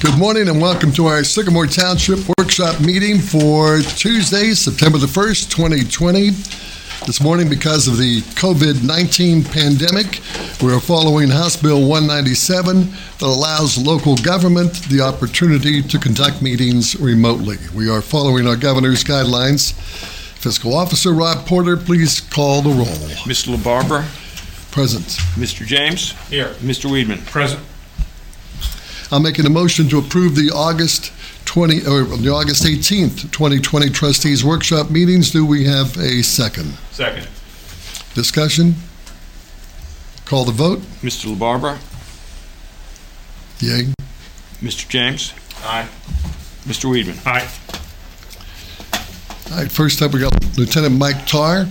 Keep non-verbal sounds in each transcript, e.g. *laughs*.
Good morning and welcome to our Sycamore Township Workshop meeting for Tuesday, September the 1st, 2020. This morning, because of the COVID-19 pandemic, we are following House Bill 197 that allows local government the opportunity to conduct meetings remotely. We are following our governor's guidelines. Fiscal Officer Rob Porter, please call the roll. Mr. LaBarbera, Present. Mr. James, Here. Mr. Weedman. Present. I'm making a motion to approve the August 20, or the August 18th, 2020 trustees workshop meetings. Do we have a second? Second. Discussion? Call the vote? Mr. LaBarbera, Yay. Mr. James, Aye. Mr. Weedman. Aye. All right, first up, we got Lieutenant Mike Tar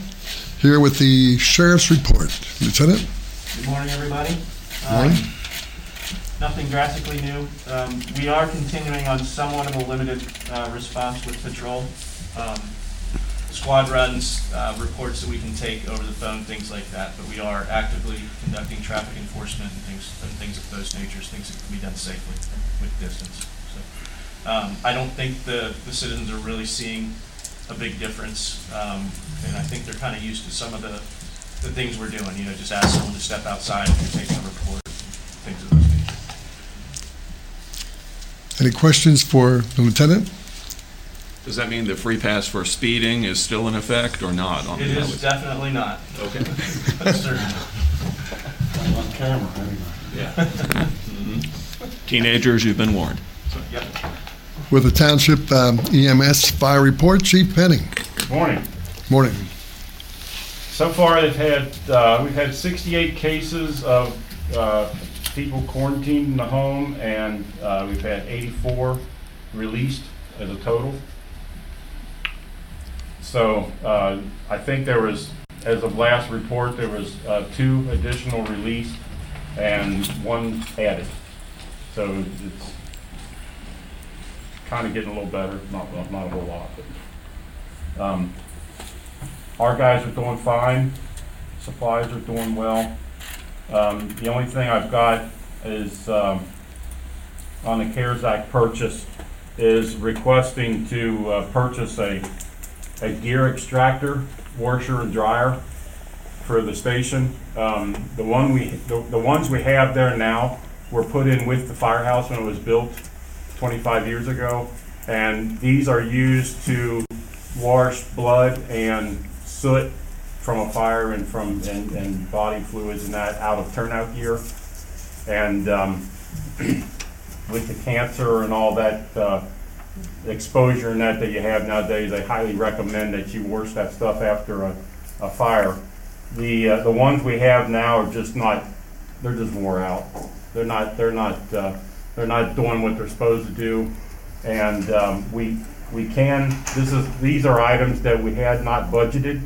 here with the sheriff's report. Lieutenant? Good morning, everybody. Morning. Um, Nothing drastically new. Um, We are continuing on somewhat of a limited uh, response with patrol. Um, Squad runs, uh, reports that we can take over the phone, things like that, but we are actively conducting traffic enforcement and things, and things of those natures, things that can be done safely with distance. So, um, I don't think the, the citizens are really seeing a big difference, um, and I think they're kind of used to some of the, the things we're doing, you know, just ask someone to step outside if you're taking a report, things of those nature. Any questions for the lieutenant? Does that mean the free pass for speeding is still in effect or not? on the It is highways? definitely not. Okay. *laughs* That's certain. on camera, anyway. Yeah. Mhm. Teenagers, you've been warned. So, Yep. With the township um, EMS fire report, Chief Penning. Good morning. Morning. So far, they've had, uh, we've had 68 cases of uh, people quarantined in the home, and uh, we've had 84 released as a total. So uh, I think there was, as of last report, there was uh, two additional released and one added. So it's kind of getting a little better, not, not a whole lot, but. um, Our guys are doing fine, supplies are doing well. Um, The only thing I've got is, um, on the CARES Act purchase, is requesting to uh, purchase a, a gear extractor, washer and dryer for the station. Um, The one we, the the ones we have there now were put in with the firehouse when it was built 25 years ago. And these are used to wash blood and soot from a fire and from, and, and body fluids and that out of turnout gear. And, um, *clears throat* with the cancer and all that, uh, exposure and that that you have nowadays, I highly recommend that you wash that stuff after a, a fire. The, uh, the ones we have now are just not, they're just wore out. They're not, they're not, uh, they're not doing what they're supposed to do. And, um, we, we can, this is, these are items that we had not budgeted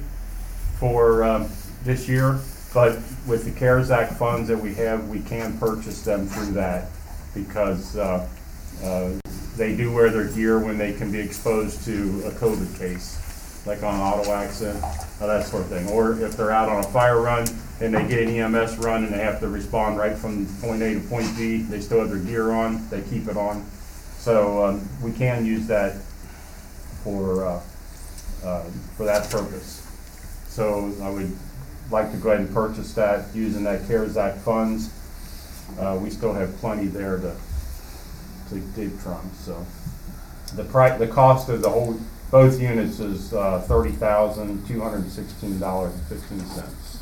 for, um, this year, but with the CARES Act funds that we have, we can purchase them through that because, uh, uh, they do wear their gear when they can be exposed to a COVID case, like on an auto accident, or that sort of thing. Or if they're out on a fire run and they get an EMS run and they have to respond right from point A to point B, they still have their gear on, they keep it on. So, um, we can use that for, uh, uh, for that purpose. So I would like to go ahead and purchase that using that CARES Act funds. Uh, we still have plenty there to, to dig from, so. The price, the cost of the whole, both units is, uh, thirty thousand, two hundred and sixteen dollars and fifteen cents.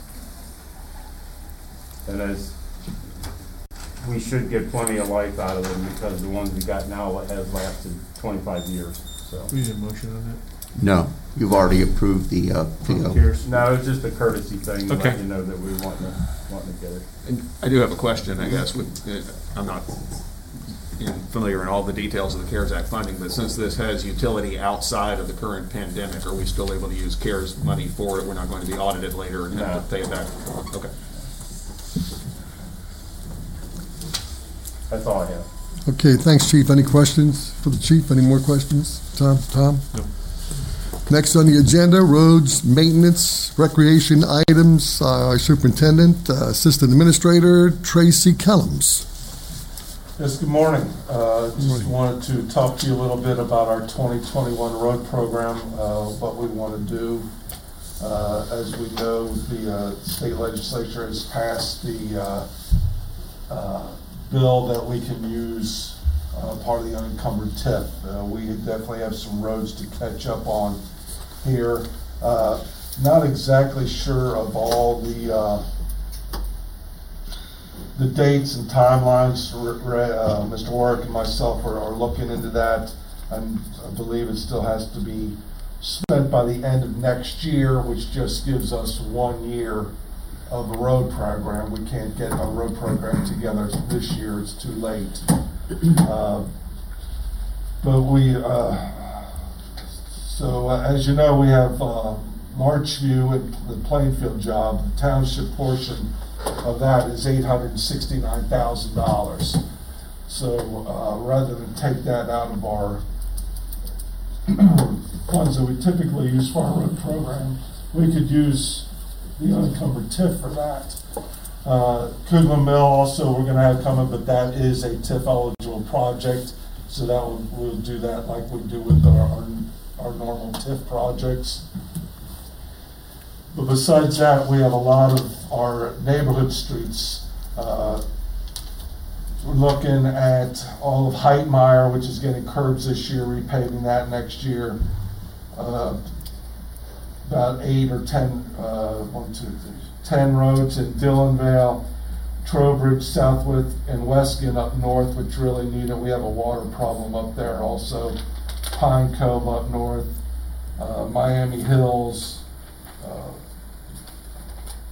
And as, we should get plenty of life out of them because the ones we got now has lasted twenty-five years, so. We need a motion on that? No, you've already approved the uh, PO. No, it's just a courtesy thing to let Okay. you know that we want to, wanting to get it. And I do have a question, I guess, with, uh, I'm not in- familiar in all the details of the CARES Act funding, but since this has utility outside of the current pandemic, are we still able to use CARES money for it? We're not going to be audited later and have to pay it back? Okay. That's all I have. Okay, thanks, Chief. Any questions for the chief? Any more questions? Tom, Tom? No. Next on the agenda, roads, maintenance, recreation items. Uh, Our Superintendent, uh, Assistant Administrator Tracy Kellums. Yes, good morning. Uh, Just wanted to talk to you a little bit about our 2021 road program, uh, what we want to do. Uh, As we know, the uh, state legislature has passed the uh, uh, bill that we can use uh, part of the unencumbered TIF. Uh, We definitely have some roads to catch up on here. Uh, Not exactly sure of all the uh, the dates and timelines, uh, Mr. Warrick and myself are, are looking into that. And I believe it still has to be spent by the end of next year, which just gives us one year of a road program. We can't get a road program together this year, it's too late. Uh, But we, uh, so uh, as you know, we have uh, Marchview and the Plainfield job, the township portion of that is eight hundred and sixty-nine thousand dollars. So, uh, rather than take that out of our *coughs* funds that we typically use for our road program, we could use the unencumbered TIF for that. Uh, Mill also, we're gonna have coming, but that is a TIF eligible project, so that will, we'll do that like we do with our, our, our normal TIF projects. But besides that, we have a lot of our neighborhood streets. Uh, We're looking at all of Heightmeyer, which is getting curbs this year, repaving that next year. Uh, About eight or ten, uh, one, two, three, ten roads in Dillonvale, Trowbridge, Southwood, and Weston up north, which really need it. We have a water problem up there also. Pine Cove up north, uh, Miami Hills, uh,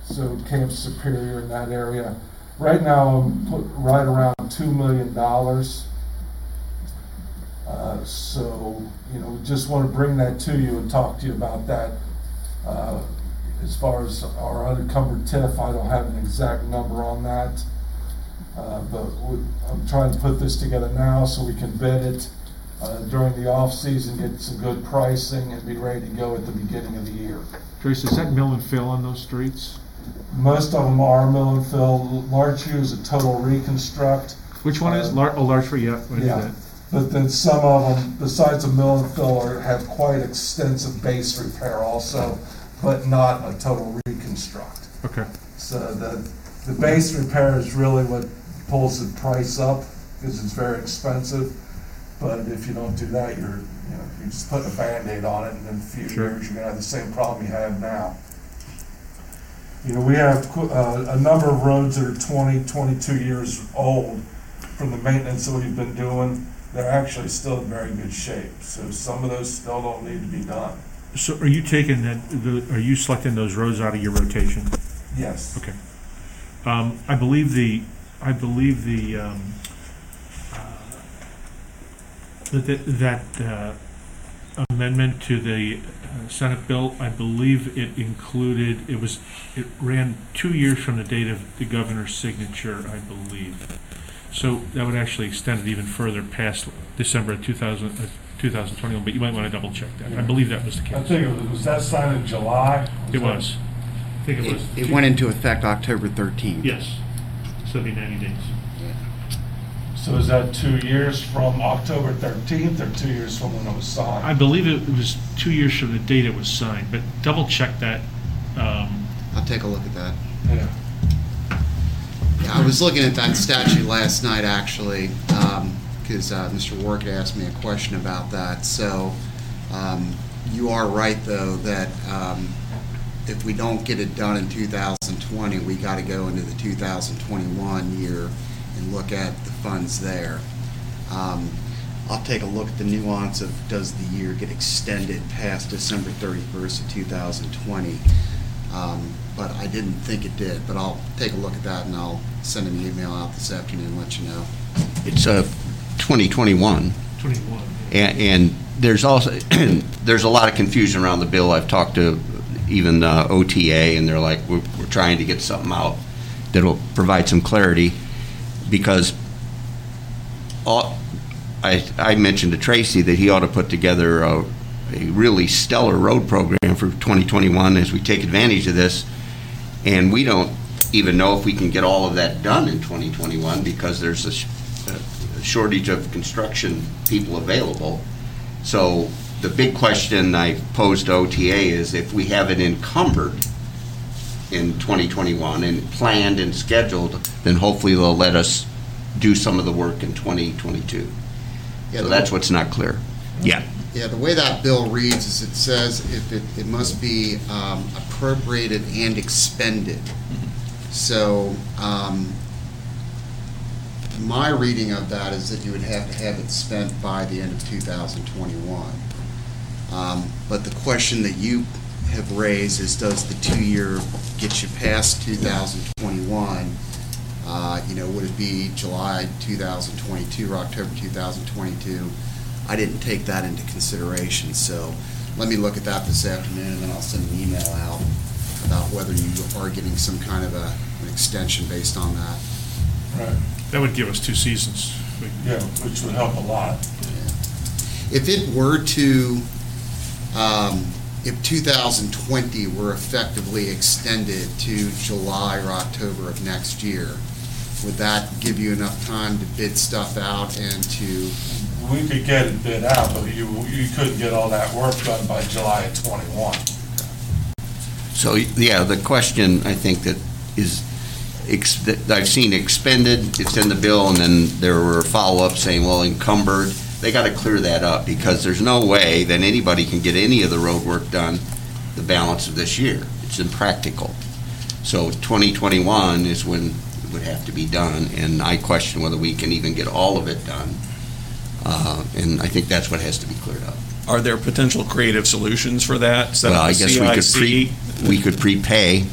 so Camp Superior in that area. Right now, I'm put right around two million dollars. Uh, so, you know, just want to bring that to you and talk to you about that. Uh, as far as our unencumbered TIF, I don't have an exact number on that. Uh, but we, I'm trying to put this together now so we can bid it uh, during the off-season, get some good pricing and be ready to go at the beginning of the year. Trace, is that mill and fill on those streets? Most of them are mill and fill. Large Hugh is a total reconstruct, Which one is, lar- oh, large for, yeah, what Yeah. that? but then some of them, besides the mill and fill, are, have quite extensive base repair also, but not a total reconstruct. Okay, So the, the base repair is really what pulls the price up, because it's very expensive. But if you don't do that, you're, you know, you're just putting a Band-Aid on it, and in a few Sure. years, you're gonna have the same problem you have now. You know, we have qu- uh, a number of roads that are 20, 22 years old from the maintenance that we've been doing. They're actually still in very good shape, so some of those still don't need to be done. So are you taking that, the- are you selecting those roads out of your rotation? Yes. Okay. Um, I believe the, I believe the, um, uh, that, that, uh, amendment to the uh, Senate bill, I believe it included, it was, it ran two years from the date of the governor's signature, I believe. So that would actually extend it even further past December of 2000, uh, 2021, but you might want to double check that. I believe that was the case. I case. think it was, was that signed in July? It was. I think it It was. it went into effect October 13th. Yes. So it'd be 90 days. So is that two years from October thirteenth or two years from when it was signed? I signed? believe it was two years from the date it was signed, but double check that. Um, I'll take a look at that. Yeah. Yeah, I was looking at that statute last night, actually, because Mr. Warrick asked me a question about that. So um, you are right, though, that um, if we don't get it done in 2020, we got to go into the 2021 year and look at the funds there. Um, I'll take a look at the nuance of does the year get extended past December 31st of 2020? Um, But I didn't think it did, but I'll take a look at that and I'll send an email out this afternoon and let you know. It's uh, 2021. 21. And, and there's also, *clears throat* there's a lot of confusion around the bill. I've talked to even uh, OTA, and they're like, we're, we're trying to get something out that'll provide some clarity, because all, I, I mentioned to Tracy that he ought to put together a, a really stellar road program for 2021 as we take advantage of this. And we don't even know if we can get all of that done in 2021 because there's a a shortage of construction people available. So the big question I posed to OTA is if we have it encumbered in 2021 and planned and scheduled, then hopefully they'll let us do some of the work in 2022. Yeah, So that's what's not clear. Yeah. Yeah, the way that bill reads is it says if it, it must be um, appropriated and expended. So, um, my reading of that is that you would have to have it spent by the end of 2021. Um, But the question that you have raised is, does the two-year get you past 2021? Uh, You know, would it be July 2022 or October 2022? I didn't take that into consideration, so let me look at that this afternoon, and then I'll send an email out about whether you are getting some kind of a, an extension based on that. Right, That would give us two seasons. We- yeah, which would help a lot. If it were to, um, if 2020 were effectively extended to July or October of next year, would that give you enough time to bid stuff out and to, We could get it bid out, but you, you couldn't get all that work done by July of twenty-one. So, yeah, the question, I think, that is, ex- I've seen expended, it's in the bill, and then there were follow-ups saying, well, encumbered. They got to clear that up, because there's no way that anybody can get any of the road work done the balance of this year. It's impractical. So 2021 is when it would have to be done, and I question whether we can even get all of it done. Uh, And I think that's what has to be cleared up. Are there potential creative solutions for that? Set Well, I guess we could pre, CIC? we could prepay.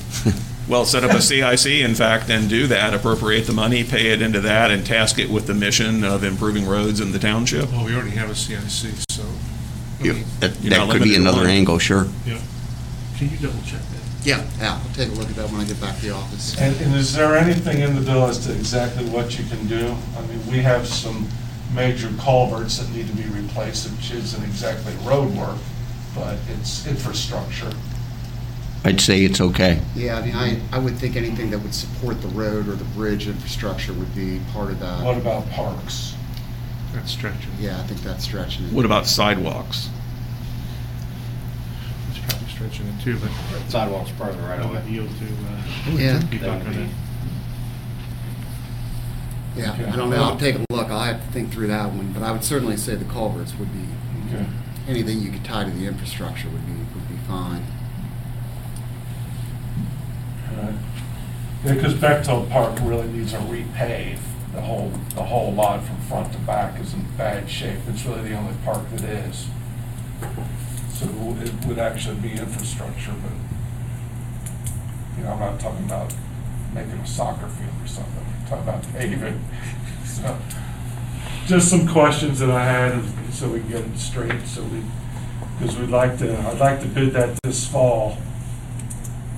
Well, set up a CIC, in fact, and do that, appropriate the money, pay it into that, and task it with the mission of improving roads in the township? Well, we already have a CIC, so. I mean, That You're that not could be to another one. angle, sure. yeah. Can you double check that? yeah, yeah, I'll take a look at that when I get back to the office. And, and is there anything in the bill as to exactly what you can do? I mean, we have some major culverts that need to be replaced, which isn't exactly road work, but it's infrastructure. I'd say it's okay. Yeah, I mean, I, I would think anything that would support the road or the bridge infrastructure would be part of that. What about parks? That's stretching. Yeah, I think that's stretching it. What about sidewalks? It's probably stretching it too, but Sidewalks part of the right I of would way. yield to, uh, Yeah. people That would kind be- Yeah, I don't know, I'll take a look, I'll have to think through that one, but I would certainly say the culverts would be, Okay. anything you could tie to the infrastructure would be, would be fine. Because Bechtold Park really needs a repave. The whole, the whole lot from front to back is in bad shape. It's really the only park that is. So it would actually be infrastructure, but, you know, I'm not talking about making a soccer field or something. I'm talking about paving. *laughs* So, just some questions that I had, so we can get it straight, so we, because we'd like to, I'd like to bid that this fall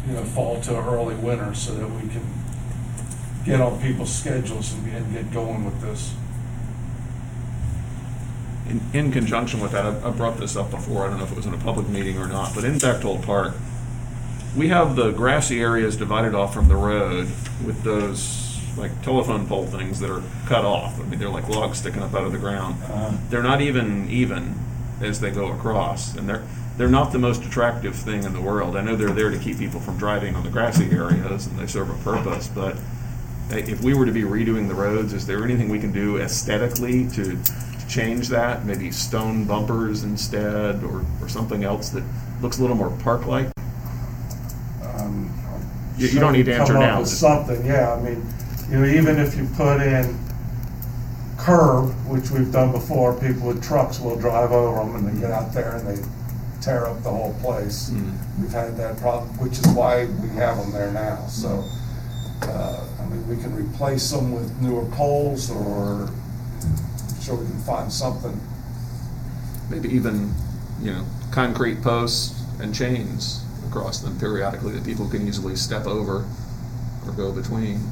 you know, fall to early winter so that we can get on people's schedules and, and get going with this. In, in conjunction with that, I I brought this up before, I don't know if it was in a public meeting or not, but in Bechtold Park, we have the grassy areas divided off from the road with those like telephone pole things that are cut off. I mean, they're like logs sticking up out of the ground. Uh, They're not even even as they go across, and they're, they're not the most attractive thing in the world. I know they're there to keep people from driving on the grassy areas, and they serve a purpose, but if we were to be redoing the roads, is there anything we can do aesthetically to to change that? Maybe stone bumpers instead, or, or something else that looks a little more park-like? um, You- you don't need to answer come up now. with Something, yeah, I mean, you know, even if you put in curb, which we've done before, people with trucks will drive over them and they get out there and they tear up the whole place. Mm. We've had that problem, which is why we have them there now, so, uh, I mean, we can replace them with newer poles or, I'm sure we can find something. Maybe even, you know, concrete posts and chains across them periodically that people can easily step over or go between.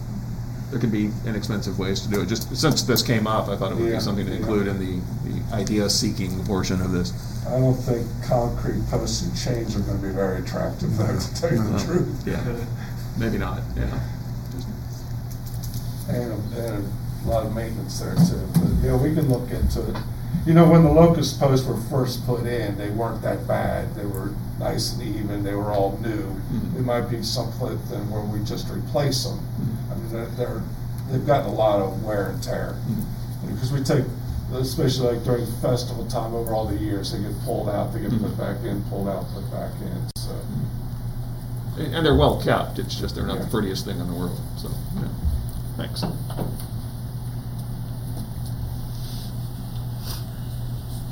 There could be inexpensive ways to do it. Just since this came up, I thought it would Yeah. be something to include in the, the idea-seeking portion of this. I don't think concrete posts and chains are gonna be very attractive though, to tell you the No. truth. Yeah, maybe not, yeah. Just- And, and a lot of maintenance there too, but, yeah, we can look into it. You know, when the locust posts were first put in, they weren't that bad, they were nice and even, they were all new. Mhm. It might be something then where we just replace them. Mean, they're, they're, they've gotten a lot of wear and tear. Because we take, especially like during festival time over all the years, they get pulled out, they get put Mhm. back in, pulled out, put back in, so. And and they're well kept, it's just they're not the prettiest thing in the world, so, yeah. Thanks.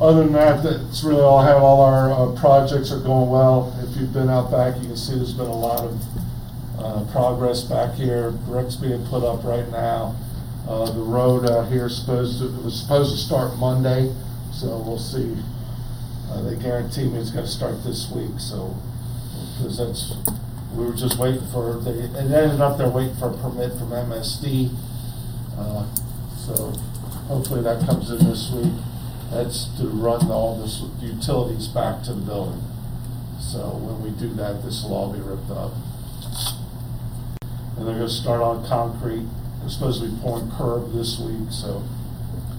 Other than that, that's really all I have. All our uh, projects are going well. If you've been out back, you can see there's been a lot of uh, progress back here. Brick's being put up right now. Uh, The road out here is supposed to, was supposed to start Monday, so we'll see. Uh, They guarantee me it's gonna start this week, so, because that's, we were just waiting for, they, it ended up they're waiting for a permit from MSD. Uh, So hopefully that comes in this week. That's to run all this utilities back to the building. So when we do that, this will all be ripped up. And they're gonna start on concrete. They're supposed to be pouring curb this week, so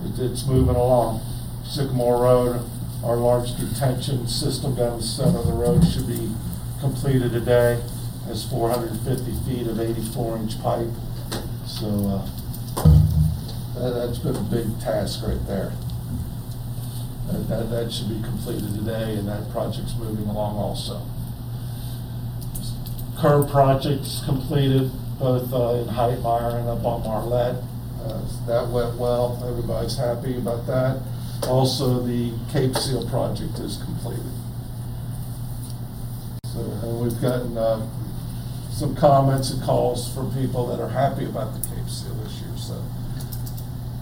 it- it's moving along. Sycamore Road, our large detention system down the center of the road should be completed today. It's four hundred and fifty feet of eighty-four inch pipe. So, uh, that, that's been a big task right there. That, that, that should be completed today, and that project's moving along also. Curb project's completed, both uh, in Heightmeyer and up on Marlette. Uh, That went well, everybody's happy about that. Also, the Cape Seal project is completed. So, and we've gotten uh, some comments and calls from people that are happy about the Cape Seal this year, so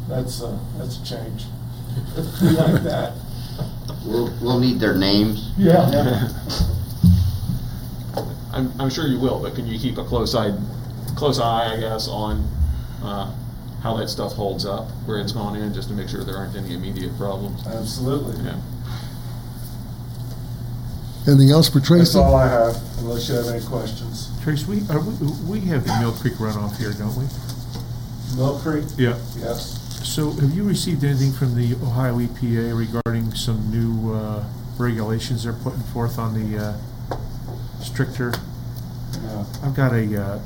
that's, uh, that's a change. We like that. We'll, we'll need their names. Yeah. *laughs* I'm, I'm sure you will, but can you keep a close eye, close eye, I guess, on, uh, how that stuff holds up, where it's gone in, just to make sure there aren't any immediate problems? Absolutely. Yeah. Anything else for Tracy? That's all I have, unless you have any questions. Trace, we, are we, we have the Mill Creek runoff here, don't we? Mill Creek? Yeah. Yes. So have you received anything from the Ohio EPA regarding some new uh, regulations they're putting forth on the uh, stricter? No. I've got a, uh,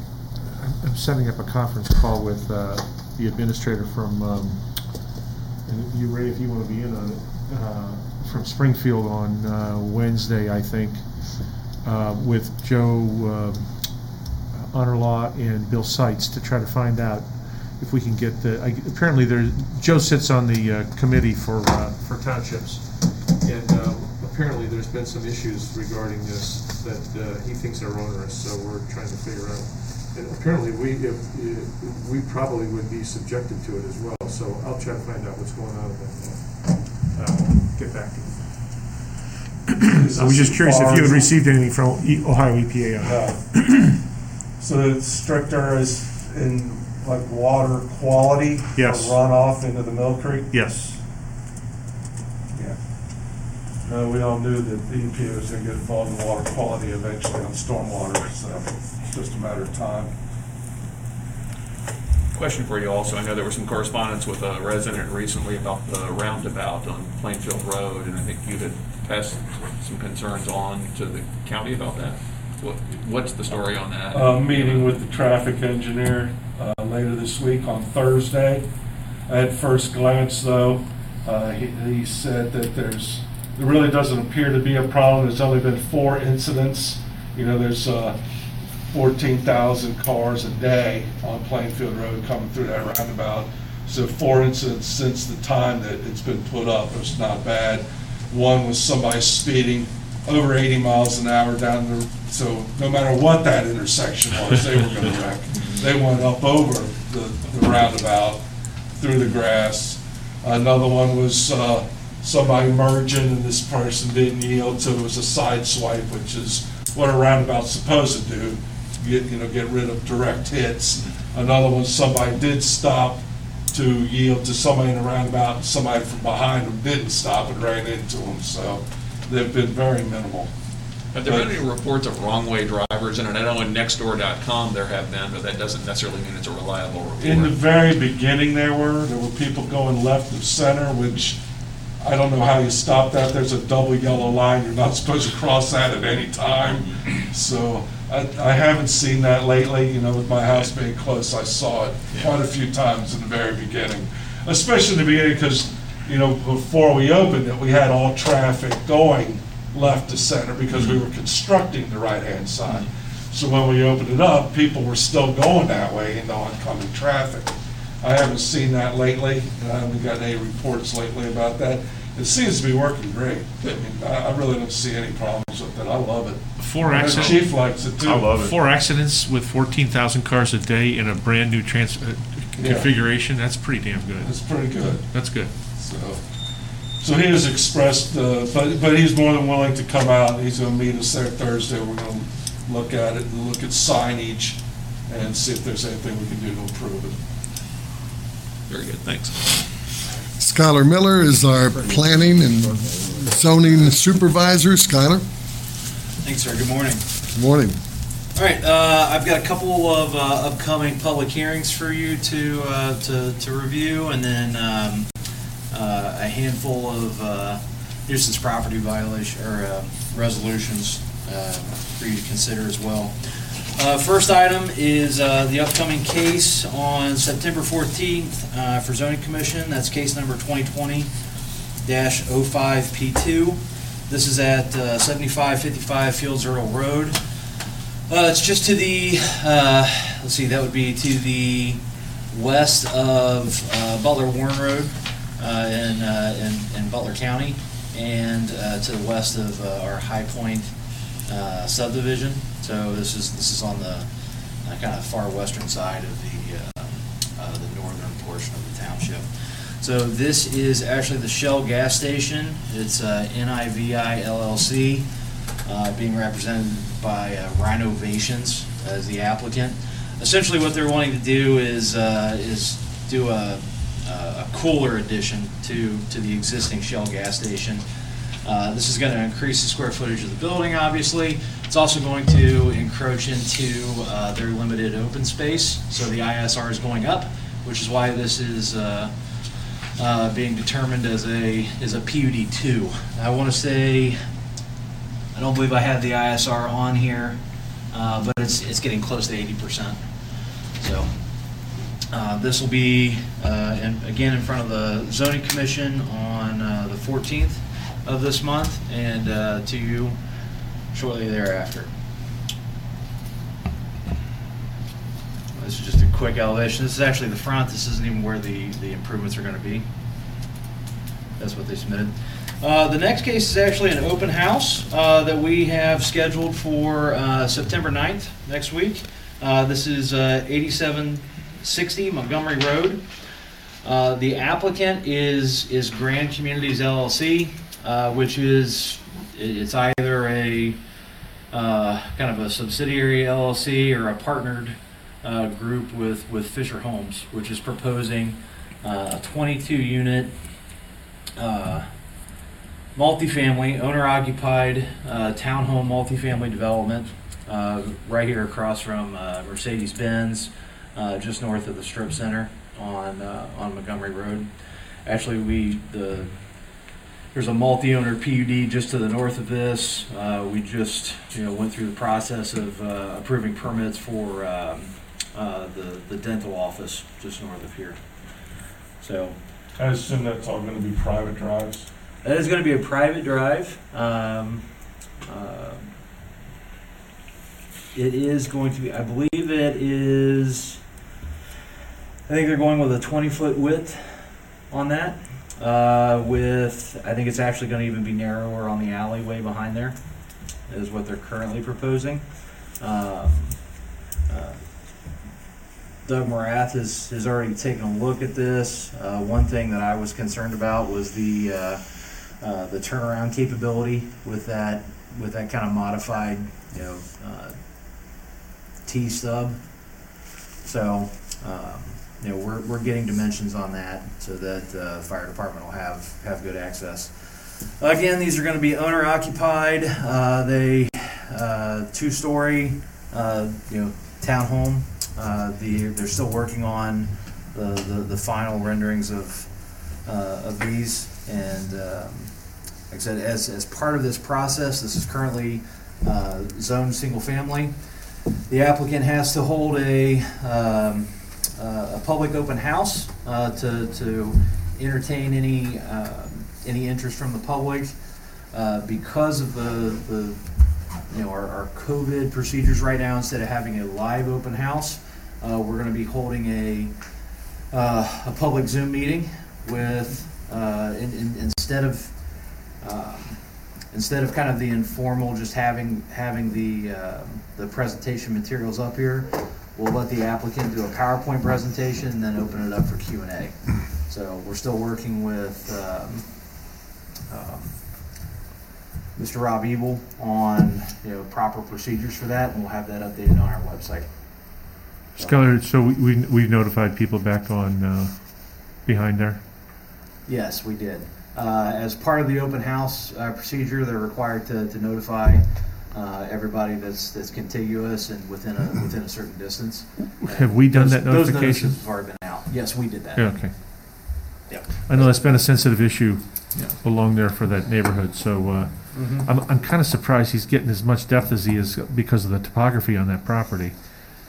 I'm- I'm setting up a conference call with uh, the administrator from, um, and you, Ray, if you want to be in on it, uh, from Springfield on uh, Wednesday, I think, uh, with Joe um, Honorlaw and Bill Seitz to try to find out if we can get the, I- apparently there, Joe sits on the uh, committee for, uh, for townships. And uh, apparently there's been some issues regarding this that uh, he thinks are onerous, so we're trying to figure out. Apparently we, if, if- we probably would be subjected to it as well, so I'll try to find out what's going on and uh, uh, get back to you. *clears throat* I was just curious if you had received anything from E- Ohio EPA on that. *clears throat* No. So it's stricter is in like water quality? Yes. Runoff into the Mill Creek? Yes. Yeah. No, we all knew that the EPA was gonna get involved in water quality eventually on stormwater, so it's just a matter of time. Question for you also, I know there was some correspondence with a resident recently about the roundabout on Plainfield Road, and I think you had passed some concerns on to the county about that. What, what's the story on that? uh, meeting with the traffic engineer uh, later this week on Thursday. At first glance, though, uh, he he said that there's, there really doesn't appear to be a problem. There's only been four incidents. You know, there's uh, 14,000 cars a day on Plainfield Road coming through that roundabout. So four incidents since the time that it's been put up. It's not bad. One was somebody speeding over 80 miles an hour down the, so no matter what that intersection was, they were gonna wreck. They went up over the the roundabout, through the grass. Another one was uh, somebody merging and this person didn't yield, so it was a side swipe, which is what a roundabout's supposed to do, get, you know, get rid of direct hits. Another one, somebody did stop to yield to somebody in a roundabout, and somebody from behind them didn't stop and ran into them, so they've been very minimal. Have there been any reports of wrong-way drivers? And I know in nextdoor.com there have been, but that doesn't necessarily mean it's a reliable In the very beginning, there were, there were people going left of center, which I don't know how you stop that. There's a double yellow line. You're not supposed to cross that at any time. So I, I haven't seen that lately. You know, with my house being close, I saw it quite a few times in the very beginning. Especially in the beginning, because, you know, before we opened it, we had all traffic going left to center because we mm-hmm. were constructing the right-hand side. Mm-hmm. So when we opened it up, people were still going that way in the oncoming traffic. I haven't seen that lately, and I haven't gotten any reports lately about that. It seems to be working great. I mean, I, I really don't see any problems with it. I love it. Four And the accidents, chief likes it too. I love it. four accidents with 14,000 cars a day in a brand-new trans, uh, Yeah. configuration, that's pretty damn good. It's pretty good. That's good. So, so he has expressed, uh, but, but he's more than willing to come out. He's gonna meet us there Thursday. We're gonna look at it and look at signage and see if there's anything we can do to improve it. Very good, thanks. Skylar Miller is our planning and zoning supervisor. Skylar, Thanks, sir. Good morning. good morning. All right, uh, I've got a couple of uh, upcoming public hearings for you to, uh, to, to review, and then um, uh, a handful of uh, nuisance property violation, or uh, resolutions uh, for you to consider as well. Uh, First item is uh, the upcoming case on September 14th uh, for zoning commission. That's case number 2020-05P2. This is at uh, 7555 Fields Ertel Road. Uh, it's just to the, uh, let's see, that would be to the west of Butler Warren Road in, in, in Butler County, and to the west of our High Point uh, subdivision. So this is this is on the uh, kind of far western side of the uh, uh, the northern portion of the township. So this is actually the Shell gas station. It's uh, NIVI LLC, being represented by Rhinovations as the applicant. Essentially, what they're wanting to do is is do a, a cooler addition to to the existing Shell gas station. Uh, This is going to increase the square footage of the building, obviously. It's also going to encroach into uh, their limited open space, so the ISR is going up, which is why this is uh, uh, being determined as a, as a PUD two. I want to say, I don't believe I have the ISR on here, uh, but it's, it's getting close to eighty percent. So, uh, this will be, uh, in- again, in front of the zoning commission on uh, the fourteenth of this month, and uh, to you shortly thereafter. This is just a quick elevation. This is actually the front. This isn't even where the, the improvements are going to be. That's what they submitted. Uh, The next case is actually an open house uh, that we have scheduled for uh, September 9th, next week. Uh, This is uh, 8760 Montgomery Road. Uh, The applicant is, is Grand Communities LLC, uh, which is, it's either a, uh, kind of a subsidiary LLC or a partnered uh, group with, with Fischer Homes, which is proposing uh, a 22-unit uh, multifamily, owner-occupied uh, townhome multifamily development uh, right here across from uh, Mercedes-Benz, uh, just north of the Strip Center on on Montgomery Road. Actually, we the there's a multi-owner PUD just to the north of this. Uh, we just you know went through the process of uh, approving permits for um, uh, the the dental office just north of here. So I assume that's all gonna be private drives. that is going to be a private drive. Um, uh, it is going to be, I believe it is, I think they're going with a 20 foot width on that. Uh, with, I think it's actually going to even be narrower on the alleyway behind there, is what they're currently proposing. Um, uh, Doug Morath has, has already taken a look at this. Uh, one thing that I was concerned about was the, uh, uh, the turnaround capability with that, with that kind of modified, you know, uh, T stub. So, um, you know, we're, we're getting dimensions on that so that uh, the fire department will have, have good access. Again, these are going to be owner occupied. Uh, they uh, two story, uh, you know, townhome. Uh, the they're still working on the, the, the final renderings of uh, of these, and um, like I said, as as part of this process, this is currently uh, zoned single family. The applicant has to hold a um, uh, a public open house uh, to to entertain any um, any interest from the public uh, because of the the you know our, our COVID procedures right now. Instead of having a live open house, uh, we're going to be holding a uh, a public Zoom meeting with uh, in, in, instead of um, instead of kind of the informal, just having having the uh, the presentation materials up here, we'll let the applicant do a PowerPoint presentation and then open it up for Q and A. So we're still working with um, um, Mr. Rob Ebel on you know proper procedures for that, and we'll have that updated on our website. Skylar, so we, we, we've notified people back on, uh, behind there? Yes, we did. Uh, As part of the open house uh, procedure, they're required to to notify uh, everybody that's that's contiguous and within a, within a certain distance. Have we done Those- that Those notification? notices have already been out. Yes, we did that. Yeah, okay. Yep. I know that's been a sensitive issue Yeah. along there for that neighborhood, so, uh, Mhm. I'm, I'm kinda surprised he's getting as much depth as he is because of the topography on that property.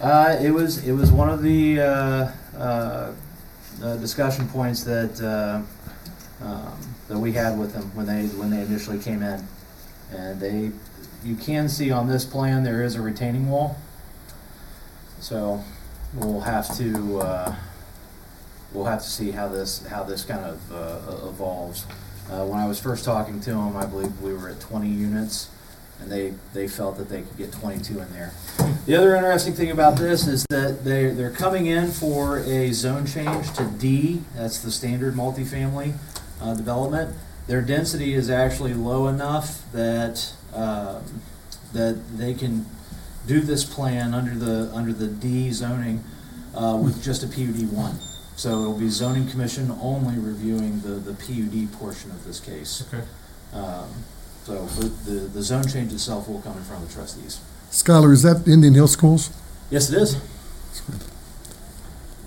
Uh, It was, it was one of the uh, uh, uh, discussion points that, uh, um, that we had with them when they, when they initially came in. And they, you can see on this plan, there is a retaining wall. So we'll have to, uh, we'll have to see how this, how this kind of uh, evolves. Uh, When I was first talking to them, I believe we were at 20 units, and they, they felt that they could get 22 in there. The other interesting thing about this is that they, they're coming in for a zone change to D, that's the standard multifamily uh, development. Their density is actually low enough that, um, that they can do this plan under the, under the D zoning uh, with just a PUD one. So it'll be zoning commission only reviewing the, the PUD portion of this case. Okay. Um, So but the, the zone change itself will come in front of the trustees. Skylar, is that Indian Hill Schools? Yes, it is.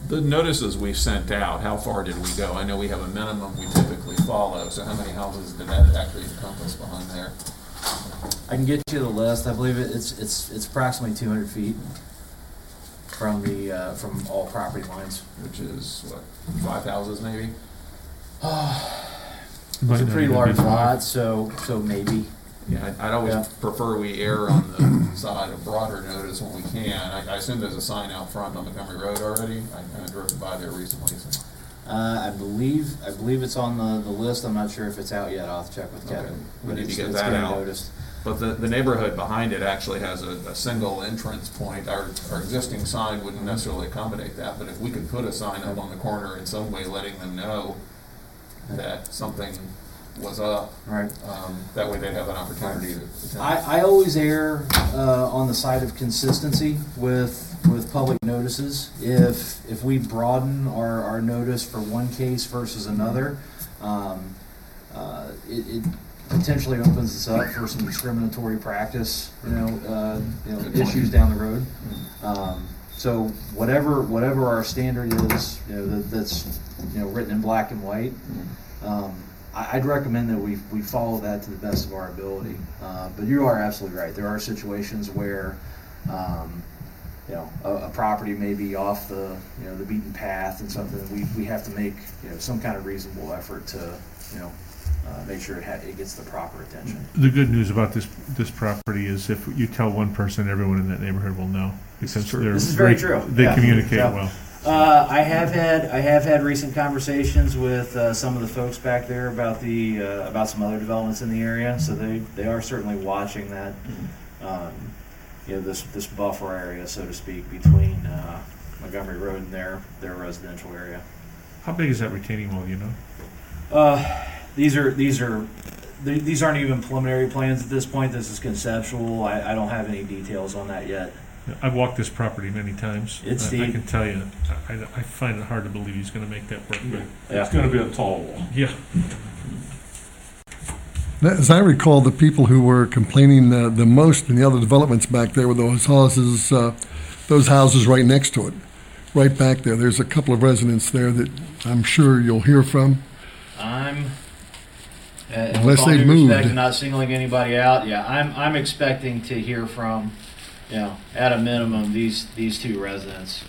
The notices we sent out, how far did we go? I know we have a minimum we typically follow, so how many houses did that actually encompass behind there? I can get you the list. I believe it- it's, it's, it's approximately two hundred feet from the, uh, from all property lines. Which is, what, five houses maybe? Might It's a pretty large lot, so, so maybe. Yeah, I'd- I'd always Yeah. prefer we err on the *clears throat* side of broader notice when we can. I I assume there's a sign out front on Montgomery Road already? I kind of drove by there recently, so. Uh, I believe, I believe it's on the, the list. I'm not sure if it's out yet. I'll have to check with Okay. Kevin. We But need to get it's that getting out. noticed. But the, the neighborhood behind it actually has a, a single entrance point. Our, our existing sign wouldn't necessarily accommodate that, but if we could put a sign up on the corner in some way letting them know that something was up, Right. um, that way they'd have an opportunity to. I, I always err uh, on the side of consistency with with public notices. If if we broaden our, our notice for one case versus another, um, uh, it, it potentially opens us up for some discriminatory practice. You know, uh, you know issues down the road. Um, so whatever whatever our standard is, you know that, that's you know written in black and white. Um, I'd recommend that we, we follow that to the best of our ability. Uh, but you are absolutely right. There are situations where, um, you know, a, a property may be off the, you know, the beaten path and something. We, we have to make, you know, some kind of reasonable effort to, you know, uh, make sure it, ha- it gets the proper attention. The good news about this, this property is if you tell one person, everyone in that neighborhood will know. This is Because true. they're This is very true. They Yeah. communicate Yeah. well. Uh, I have had I have had recent conversations with uh, some of the folks back there about the uh, about some other developments in the area. So they, they are certainly watching that, um, you know, this this buffer area, so to speak, between uh, Montgomery Road and their their residential area. How big is that retaining wall, you know? Uh, these are these are th- these aren't even preliminary plans at this point. This is conceptual. I, I don't have any details on that yet. I've walked this property many times. It's I- I steep. can tell you, I, I find it hard to believe he's gonna make that work, but, It's gonna be a tall wall. yeah. As I recall, the people who were complaining uh, the most in the other developments back there were those houses, uh, those houses right next to it, right back there. There's a couple of residents there that I'm sure you'll hear from. I'm, uh, Unless with all they've due moved. respect, not singling anybody out, yeah, I'm, I'm expecting to hear from, you know, at a minimum, these, these two residents.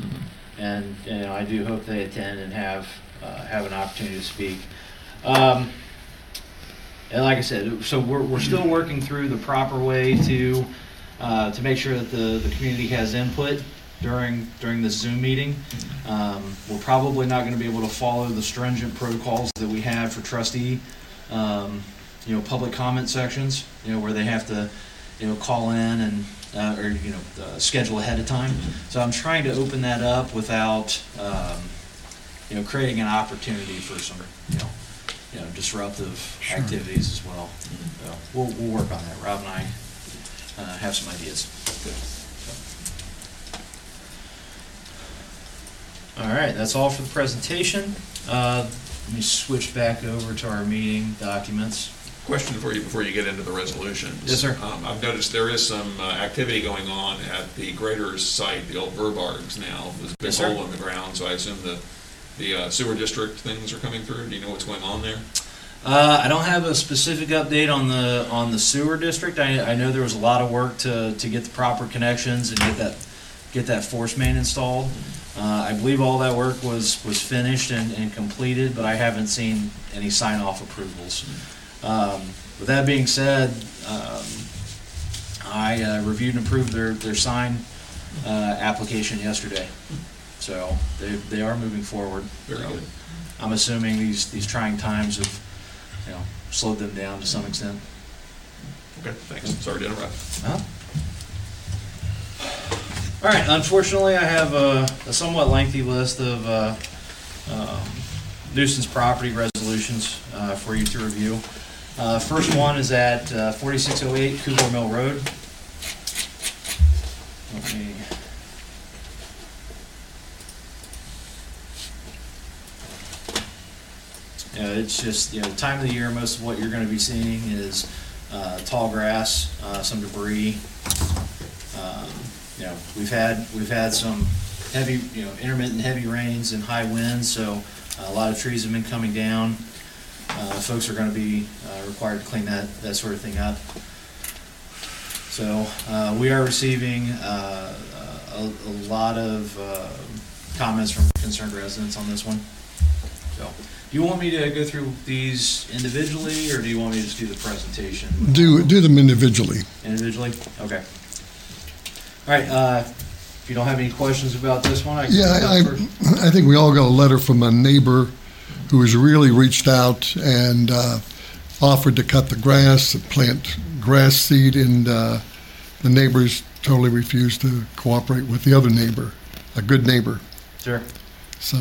And, you know, I do hope they attend and have, uh, have an opportunity to speak. Um, and like I said, so we're, we're still working through the proper way to, uh, to make sure that the, the community has input during, during this Zoom meeting. Um, we're probably not gonna be able to follow the stringent protocols that we have for trustee, um, you know, public comment sections, you know, where they have to, you know, call in and, uh, or, you know, uh, schedule ahead of time. So I'm trying to open that up without, um, you know, creating an opportunity for some, you know, you know, disruptive activities as well. So we'll, we'll work on that. Rob and I, uh, have some ideas. Good. All right, that's all for the presentation. Uh, Let me switch back over to our meeting documents. Question for you before you get into the resolutions. Yes, sir. Um, I've noticed there is some uh, activity going on at the Graeter site, the old Verbargs now. There's a big Yes, sir. hole in the ground, so I assume the, the uh, sewer district things are coming through. Do you know what's going on there? Uh, I don't have a specific update on the, on the sewer district. I, I know there was a lot of work to, to get the proper connections and get that, get that force main installed. Uh, I believe all that work was, was finished and, and completed, but I haven't seen any sign-off approvals. Um, with that being said, um, I uh, reviewed and approved their, their sign, uh, application yesterday. So they, they are moving forward. Very So good. I'm assuming these, these trying times have, you know, slowed them down to some extent. Okay, thanks. Sorry to interrupt. Huh? All right, unfortunately, I have a, a somewhat lengthy list of, uh, um, nuisance property resolutions, uh, for you to review. Uh, first one is at, uh, forty-six oh eight Kugler Mill Road. Let me. Yeah, it's just, you know, the time of the year, most of what you're gonna be seeing is, uh, tall grass, uh, some debris. Um, You know, we've had, we've had some heavy, you know, intermittent heavy rains and high winds, so a lot of trees have been coming down. Uh, folks are gonna be, uh, required to clean that, that sort of thing up. So, uh, we are receiving, uh, a, a lot of, uh, comments from concerned residents on this one. Do you want me to go through these individually, or do you want me to just do the presentation? Do, do them individually. Individually? Okay. All right, uh, if you don't have any questions about this one, I can. Yeah, go I, first. I I think we all got a letter from a neighbor who has really reached out and uh, offered to cut the grass, and plant grass seed, and uh, the neighbors totally refused to cooperate with the other neighbor, a good neighbor. Sure. So,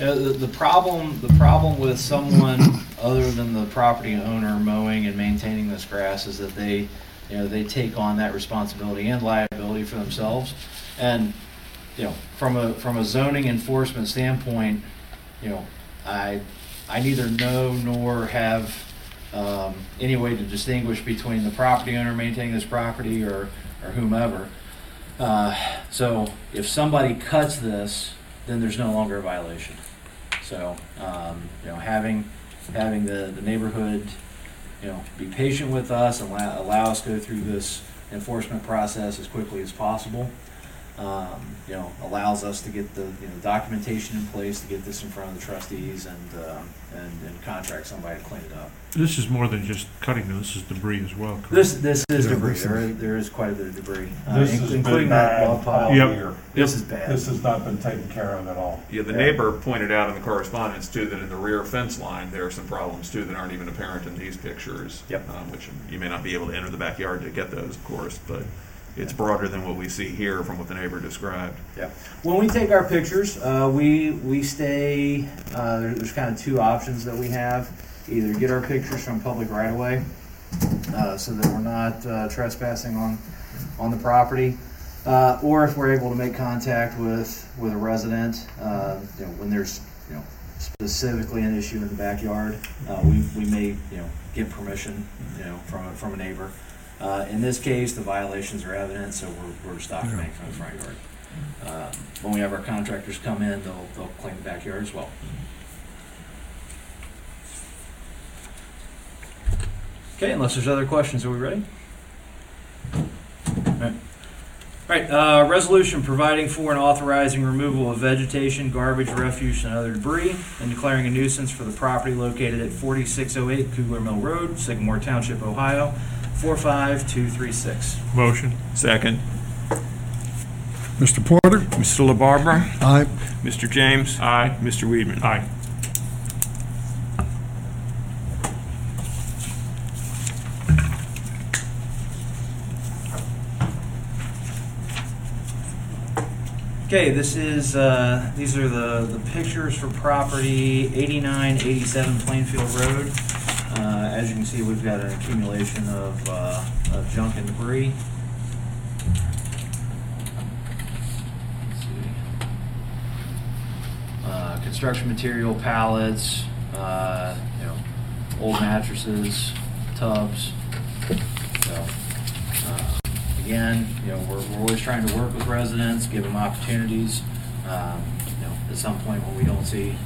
Uh, the, the problem, the problem with someone *coughs* other than the property owner mowing and maintaining this grass is that they, you know, they take on that responsibility and liability for themselves. And, you know, from a, from a zoning enforcement standpoint, you know, I, I neither know nor have, um, any way to distinguish between the property owner maintaining this property or, or whomever. Uh, so if somebody cuts this, then there's no longer a violation. So, um, you know, having, having the, the neighborhood, you know, be patient with us and allow, allow us to go through this enforcement process as quickly as possible, um, you know, allows us to get the, you know, documentation in place to get this in front of the trustees and, um, and, and contract somebody to clean it up. This is more than just cutting, though. this is debris as well, correct? This, this is Yeah, debris, this there is- is, there is quite a bit of debris, uh, This in- has including been that bad log pile. Yep. year. This is bad. This has not been taken care of at all. Yeah, the neighbor pointed out in the correspondence too that in the rear fence line, there are some problems too that aren't even apparent in these pictures. Yep. um, Which you may not be able to enter the backyard to get those, of course, but it's broader than what we see here from what the neighbor described. Yeah. When we take our pictures, uh, we we stay. Uh, there, there's kind of two options that we have: either get our pictures from public right of way, uh, so that we're not uh, trespassing on on the property, Uh, or if we're able to make contact with, with a resident, uh, you know, when there's, you know, specifically an issue in the backyard, we, we may, you know, get permission, you know, from, from a neighbor. Uh, in this case, the violations are evident, so we're, we're stopping Yeah. from the front yard. Uh, When we have our contractors come in, they'll, they'll clean the backyard as well. Okay, unless there's other questions, are we ready? Alright. Alright, uh, resolution providing for and authorizing removal of vegetation, garbage, refuse, and other debris, and declaring a nuisance for the property located at forty-six oh eight Kugler Mill Road, Sycamore Township, Ohio, four-five-two-three-six. Motion. Second. Mr. Porter? Mr. LaBarbera? Aye. Mr. James? Aye. Mr. Weedman? Aye. Okay, this is, uh, these are the, the pictures for property 8987 Plainfield Road. Uh, as you can see, we've got an accumulation of, uh, of junk and debris. Let's see. Uh, construction material, pallets, uh, you know, old mattresses, tubs. So, uh, Again, you know, we're, we're always trying to work with residents, give them opportunities. Um, You know, at some point when we don't see,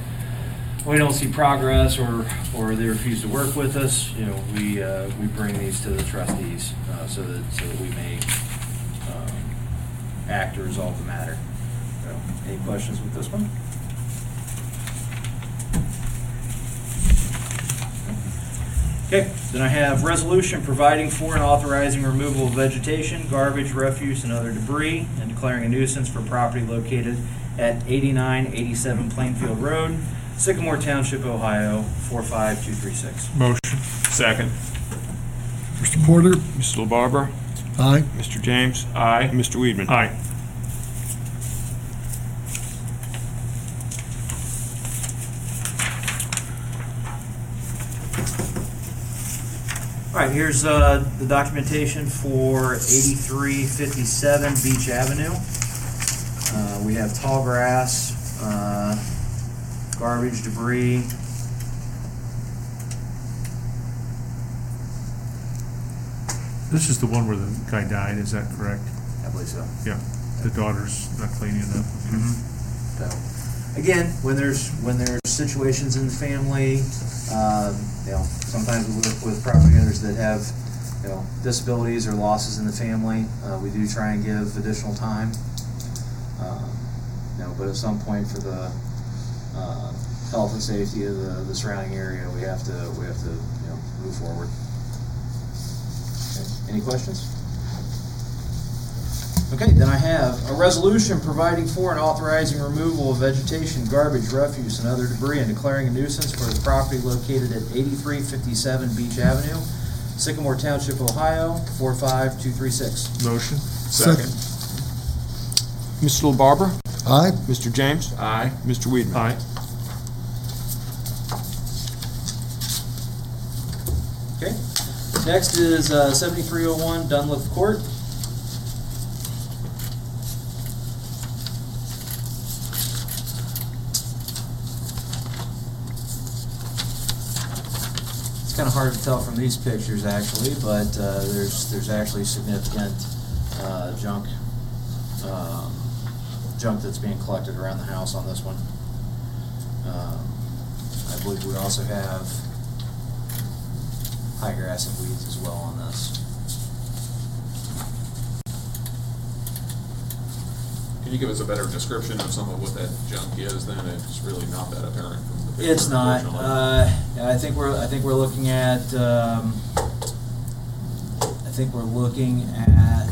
we don't see progress or, or they refuse to work with us, you know, we, uh, we bring these to the trustees, uh, so that, so that we may, um, act or resolve the matter. So, Any questions with this one? Okay, then I have resolution providing for and authorizing removal of vegetation, garbage, refuse, and other debris, and declaring a nuisance for property located at 8987 Plainfield Road, Sycamore Township, Ohio, 45236. Motion. Second. Mr. Porter? Mr. LaBarbera? Aye. Mr. James? Aye. Mr. Weedman? Aye. All right, here's uh, the documentation for 8357 Beach Avenue. Uh, We have tall grass, uh, garbage, debris. This is the one where the guy died, is that correct? I believe so. Yeah. The daughter's not cleaning it up. So, again, when there's, when there's situations in the family, um, you know, sometimes we work with property owners that have, you know, disabilities or losses in the family. Uh, we do try and give additional time. Um, You know, but at some point for the, uh, health and safety of the, the surrounding area, we have to, we have to, you know, move forward. Okay, Any questions? Okay, then I have a resolution providing for and authorizing removal of vegetation, garbage, refuse, and other debris, and declaring a nuisance for the property located at eighty-three fifty-seven Beach Avenue, Sycamore Township, Ohio, four-five-two-three-six. Motion. Second. Mr. LaBarbera? Aye. Mr. James? Aye. Mr. Weedman? Aye. Okay, next is uh, seventy-three oh one Dunlith Court. It's kind of hard to tell from these pictures, actually, but uh, there's, there's actually significant uh, junk, um, junk that's being collected around the house on this one. Um, I believe we also have high grass and weeds as well on this. Can you give us a better description of some of what that junk is then? It's really not that apparent from the picture. It's not. unfortunately. Uh, I think we're. I think we're looking at. Um, I think we're looking at.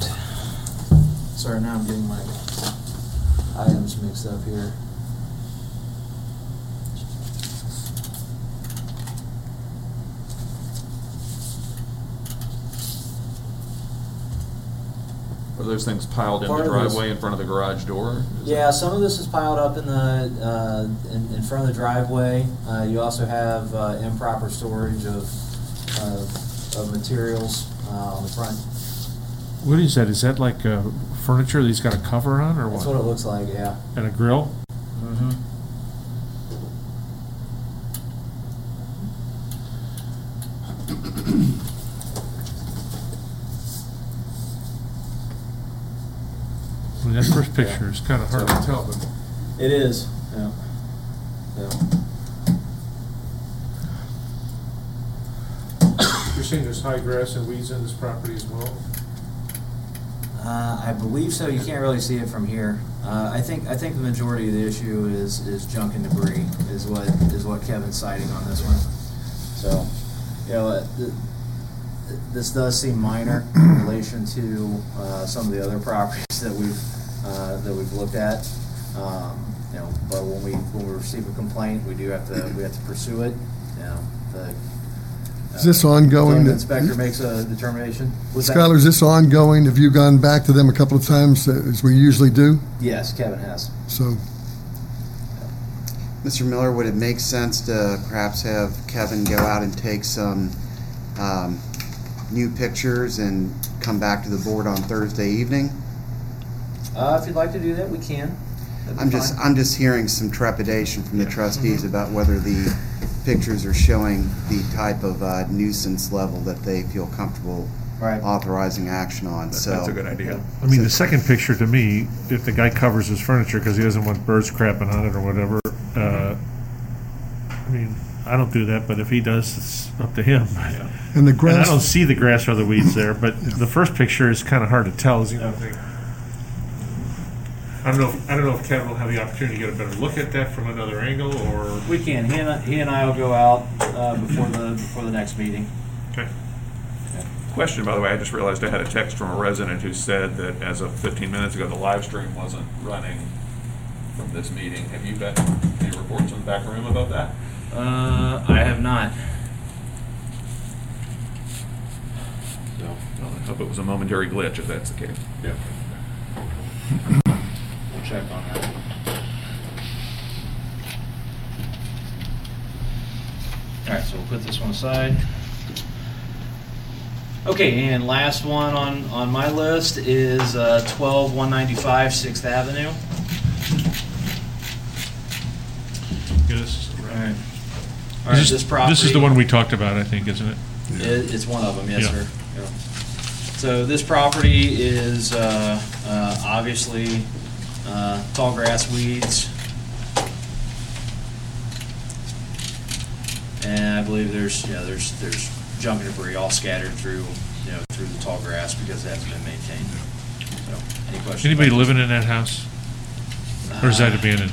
Sorry, now I'm getting my items mixed up here. Are those things piled in the Part of this- driveway in front of the garage door? Is Yeah, it- some of this is piled up in the uh, in, in front of the driveway. Uh, you also have uh, improper storage of of, of materials uh, on the front. What is that? Is that like uh, furniture that he's got a cover on, or what? That's what? what it looks like, yeah. And a grill? Mm-hmm. I mean, that first picture is kind of hard to tell, but It is, yeah. Yeah. you're saying there's high grass and weeds in this property as well? Uh, I believe so. You can't really see it from here. Uh, I think, I think the majority of the issue is, is junk and debris is what, is what Kevin's citing on this one. So, you know, uh, th- th- this does seem minor in relation to, uh, some of the other *laughs* properties that we've, uh, that we've looked at. Um, you know, but when we, when we receive a complaint, we do have to, we have to pursue it, you know, the. Is this ongoing? zoning that- Inspector makes a determination. Was that- Skylar, is this ongoing? Have you gone back to them a couple of times, uh, as we usually do? Yes, Kevin has. So, Mr. Miller, would it make sense to perhaps have Kevin go out and take some um, new pictures and come back to the board on Thursday evening? Uh, if you'd like to do that, we can. That'd be I'm just, fine. I'm just hearing some trepidation from the trustees about whether the pictures are showing the type of uh, nuisance level that they feel comfortable Right. authorizing action on, so. That's a good idea. I mean, the second picture to me, if the guy covers his furniture because he doesn't want birds crapping on it or whatever, uh, I mean, I don't do that, but if he does, it's up to him. and the And I don't see the grass or the weeds there, but the first picture is kind of hard to tell. Is, you know, I don't know. If, I don't know if Kevin will have the opportunity to get a better look at that from another angle, or We can. He and I, he and I will go out uh, before the before the next meeting. okay. Question, by the way, I just realized I had a text from a resident who said that as of 15 minutes ago, the live stream wasn't running from this meeting. Have you got any reports in the back room about that? Uh, I have not. So Well, I hope it was a momentary glitch if that's the case. we'll check on that. All right, so we'll put this one aside. Okay, and last one on, on my list is uh, 12 195 6th Avenue. Yeah, this is, All right. All right, this, this is, property. this is the one we talked about, I think, isn't it? It, it's one of them, yes, Yeah. sir. Yeah. So this property is, uh, uh, obviously, uh, tall grass weeds. And I believe there's, yeah, there's, there's junk and debris all scattered through, you know, through the tall grass because it hasn't been maintained. So, any questions? Anybody about living in that house, or is that Uh, abandoned?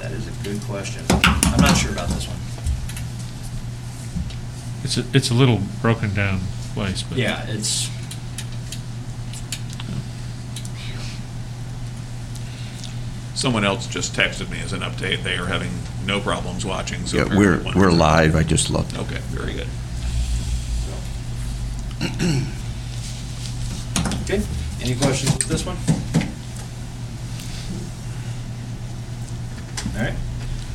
That is a good question. I'm not sure about this one. It's a, it's a little broken down place, but Yeah, it's, Someone else just texted me as an update. They are having no problems watching. So Yeah, we're, one- we're live, I just looked. Okay, very good. Okay, any questions with this one? All right.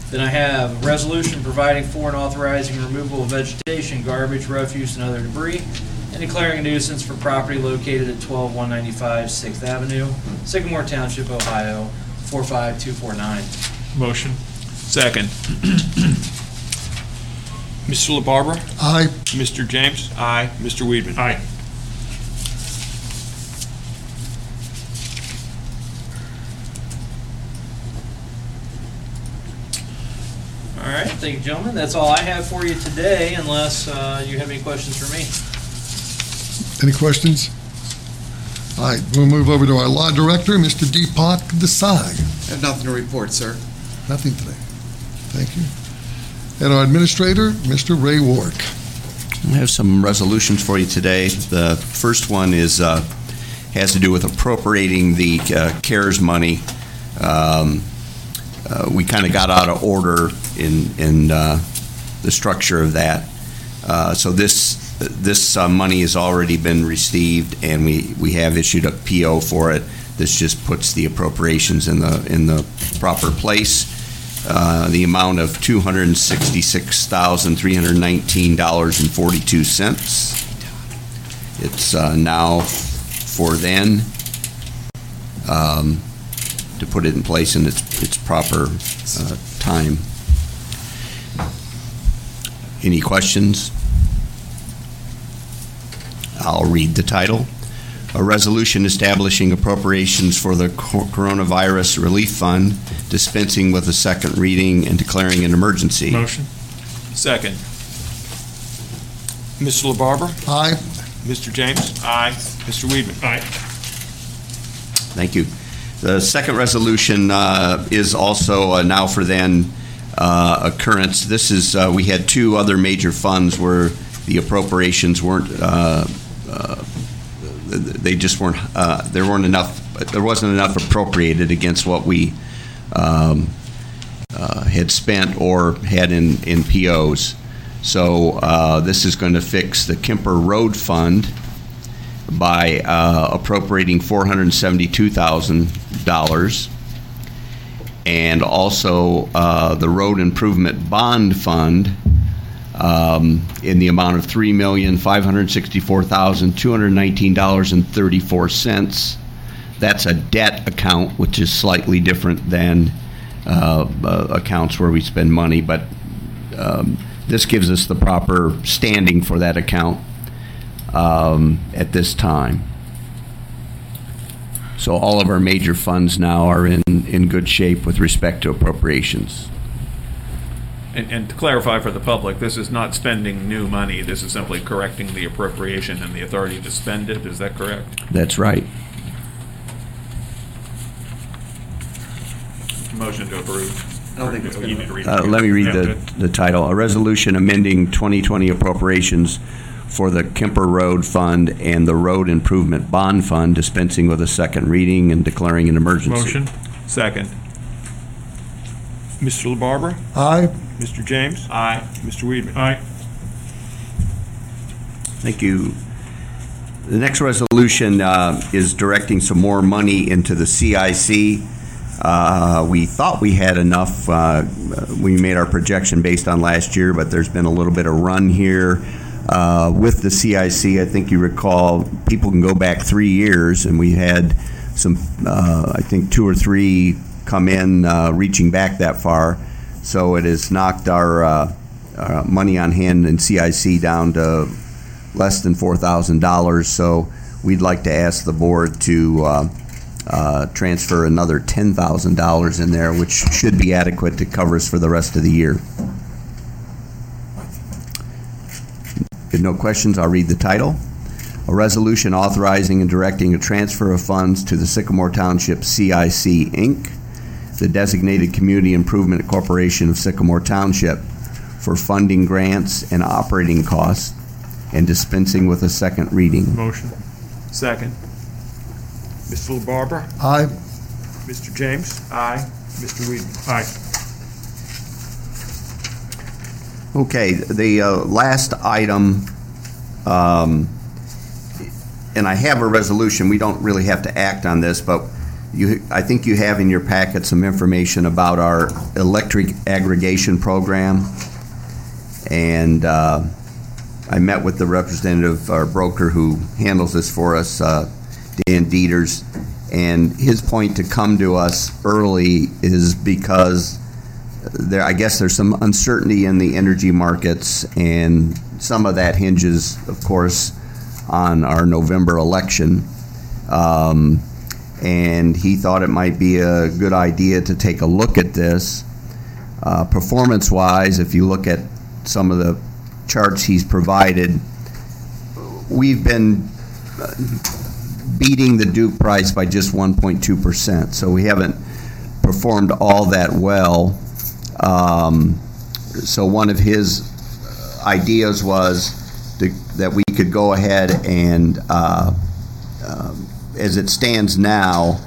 Then I have a resolution providing for and authorizing removal of vegetation, garbage, refuse, and other debris, and declaring a nuisance for property located at 12195 Sixth Avenue, Sycamore Township, Ohio, 45249. motion. Second. *clears throat* Mr. LaBarbera? I, Mr. James? Aye. Mr. Weedman? Aye. All right, thank you, gentlemen. That's all I have for you today, unless uh, you have any questions for me. any questions? All right, we'll move over to our law director, Mr. Deepak Desai. I have nothing to report, sir. Nothing today. Thank you. And our administrator, Mr. Ray Warrick. I have some resolutions for you today. The first one is, uh, has to do with appropriating the uh, CARES money. Um, uh, We kind of got out of order in, in uh, the structure of that. Uh, So this, this uh, money has already been received, and we, we have issued a PO for it. This just puts the appropriations in the, in the proper place. Uh, the amount of $266,319.42. It's uh, now for then. um, to put it in place in its, its proper uh, time. Any questions? I'll read the title. A resolution establishing appropriations for the coronavirus relief fund, dispensing with a second reading and declaring an emergency. Motion? Second. Mr. LaBarber? Aye. Mr. James? Aye. Mr. Weedman? Aye. Thank you. The second resolution uh, is also a now for then uh, occurrence. This is, uh, we had two other major funds where the appropriations weren't, uh, uh, they just weren't, uh, there weren't enough, there wasn't enough appropriated against what we um, uh, had spent or had in, in POs. So uh, this is going to fix the Kemper Road Fund by appropriating $472,000. And also uh, the Road Improvement Bond Fund um, in the amount of $3,564,219.34. That's a debt account, which is slightly different than uh, uh, accounts where we spend money, but um, this gives us the proper standing for that account um, at this time. So all of our major funds now are in, in good shape with respect to appropriations. And, and to clarify for the public, this is not spending new money. This is simply correcting the appropriation and the authority to spend it. Is that correct? That's right. Motion to approve. I don't think it's Or been- you need to read. Uh, let me read the, the title. A resolution amending 2020 appropriations for the Kemper Road Fund and the Road Improvement Bond Fund, dispensing with a second reading and declaring an emergency. Motion? Second. Mr. LaBarber? Aye. Mr. James? Aye. Mr. Weedman? Aye. Thank you. The next resolution uh, is directing some more money into the CIC. Uh, We thought we had enough. uh, We made our projection based on last year, but there's been a little bit of run here. Uh, With the CIC, I think you recall, people can go back three years, and we had some, uh, I think, two or three come in uh, reaching back that far. So it has knocked our uh, uh, money on hand in CIC down to less than $4,000. So we'd like to ask the board to uh, uh, transfer another $10,000 in there, which should be adequate to cover us for the rest of the year. If no questions, I'll read the title. A resolution authorizing and directing a transfer of funds to the Sycamore Township CIC, Inc., the designated Community Improvement Corporation of Sycamore Township, for funding grants and operating costs and dispensing with a second reading. Motion? Second. Mr. LaBarber? Aye. Mr. James? Aye. Mr. Weedman? Aye. Okay, the uh, last item, um, and I have a resolution, we don't really have to act on this, but you, I think you have in your packet some information about our electric aggregation program. And uh, I met with the representative, our broker who handles this for us, uh, Dan Dieters, and his point to come to us early is because there, I guess there's some uncertainty in the energy markets, and some of that hinges, of course, on our November election. Um, and he thought it might be a good idea to take a look at this. Uh, performance wise, if you look at some of the charts he's provided, we've been uh, beating the Duke price by just 1.2%. So we haven't performed all that well. Um, so one of his ideas was to, that we could go ahead and, uh, um, as it stands now,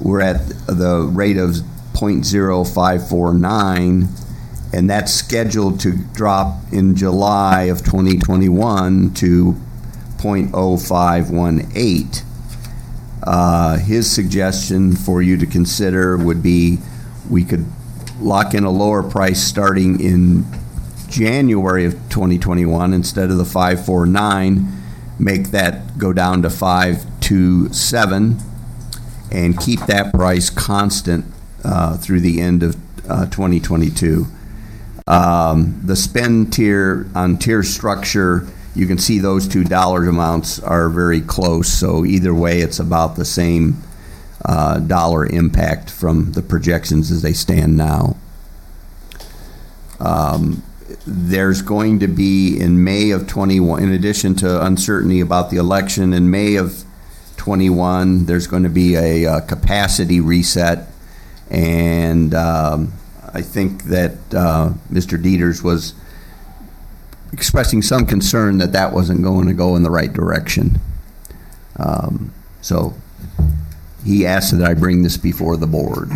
we're at the rate of 0.0549, and that's scheduled to drop in July of 2021 to 0.0518. Uh, his suggestion for you to consider would be we could lock in a lower price starting in January of 2021 instead of the 549, make that go down to 527, and keep that price constant uh, through the end of uh, 2022. Um, The spend tier, on tier structure, you can see those two dollar amounts are very close, so either way, it's about the same uh, dollar impact from the projections as they stand now. Um, There's going to be in May of '21, in addition to uncertainty about the election, in May of '21, there's going to be a uh, capacity reset. And um, I think that uh, Mr. Dieters was expressing some concern that that wasn't going to go in the right direction. Um, So he asked that I bring this before the board.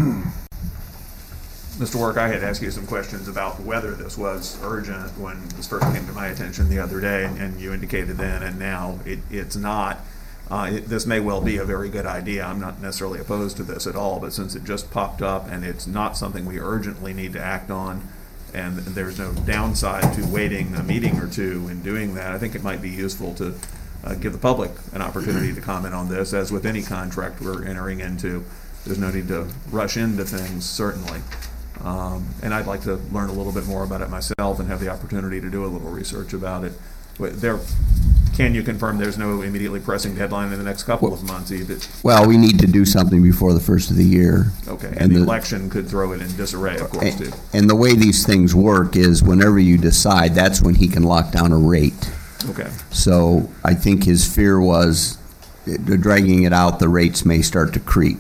Mr. Warrick, I had asked you some questions about whether this was urgent when this first came to my attention the other day, and you indicated then and now it, it's not. Uh, it, this may well be a very good idea. I'm not necessarily opposed to this at all, but since it just popped up and it's not something we urgently need to act on, and there's no downside to waiting a meeting or two and doing that, I think it might be useful to uh, give the public an opportunity to comment on this, as with any contract we're entering into. There's no need to rush into things, certainly. Um, And I'd like to learn a little bit more about it myself and have the opportunity to do a little research about it. There, can you confirm there's no immediately pressing deadline in the next couple of months either? Well, we need to do something before the first of the year. Okay, And the election could throw it in disarray, of course, too. And the way these things work is whenever you decide, that's when he can lock down a rate. Okay, So I think his fear was, dragging it out, the rates may start to creep.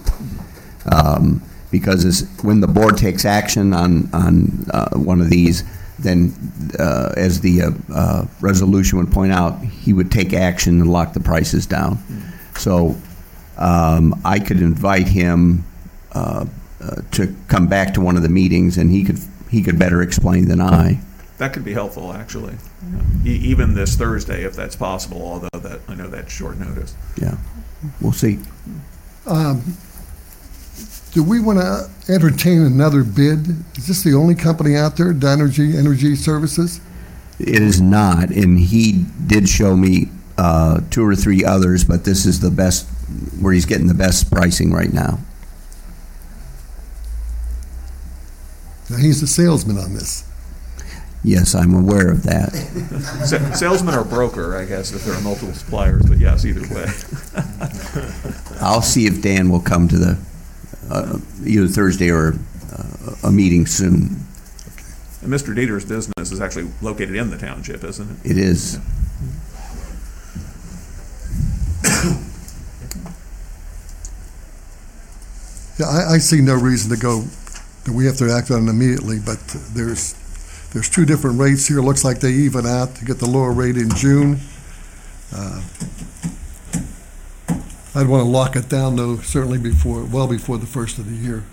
Um, Because as, when the board takes action on, on uh, one of these, then, uh, as the uh, uh, resolution would point out, he would take action and lock the prices down. So um, I could invite him uh, uh, to come back to one of the meetings, and he could, he could better explain than I. that could be helpful, actually. E- Even this Thursday, if that's possible, although that, I know that's short notice. Yeah, we'll see. Do we want to entertain another bid? Is this the only company out there, Dynegy Energy Services? It is not, and he did show me uh, two or three others, but this is the best, where he's getting the best pricing right now. Now, he's the salesman on this. Yes, I'm aware of that. Sa- Salesman or broker, I guess, if there are multiple suppliers, but yes, either way. I'll see if Dan will come to the, uh, either Thursday or uh, a meeting soon. And Mr. Dieter's business is actually located in the township, isn't it? It is. Yeah, I, I see no reason to go, that we have to act on it immediately, but there's, there's two different rates here. Looks like they even out to get the lower rate in June. Uh, I'd want to lock it down, though, certainly before, well before the first of the year.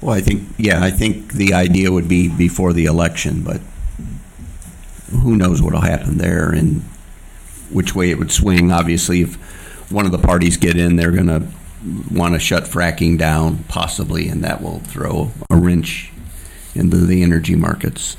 Well, I think, yeah, I think the idea would be before the election, but who knows what'll happen there and which way it would swing. Obviously, if one of the parties get in, they're going to want to shut fracking down, possibly, and that will throw a wrench into the energy markets.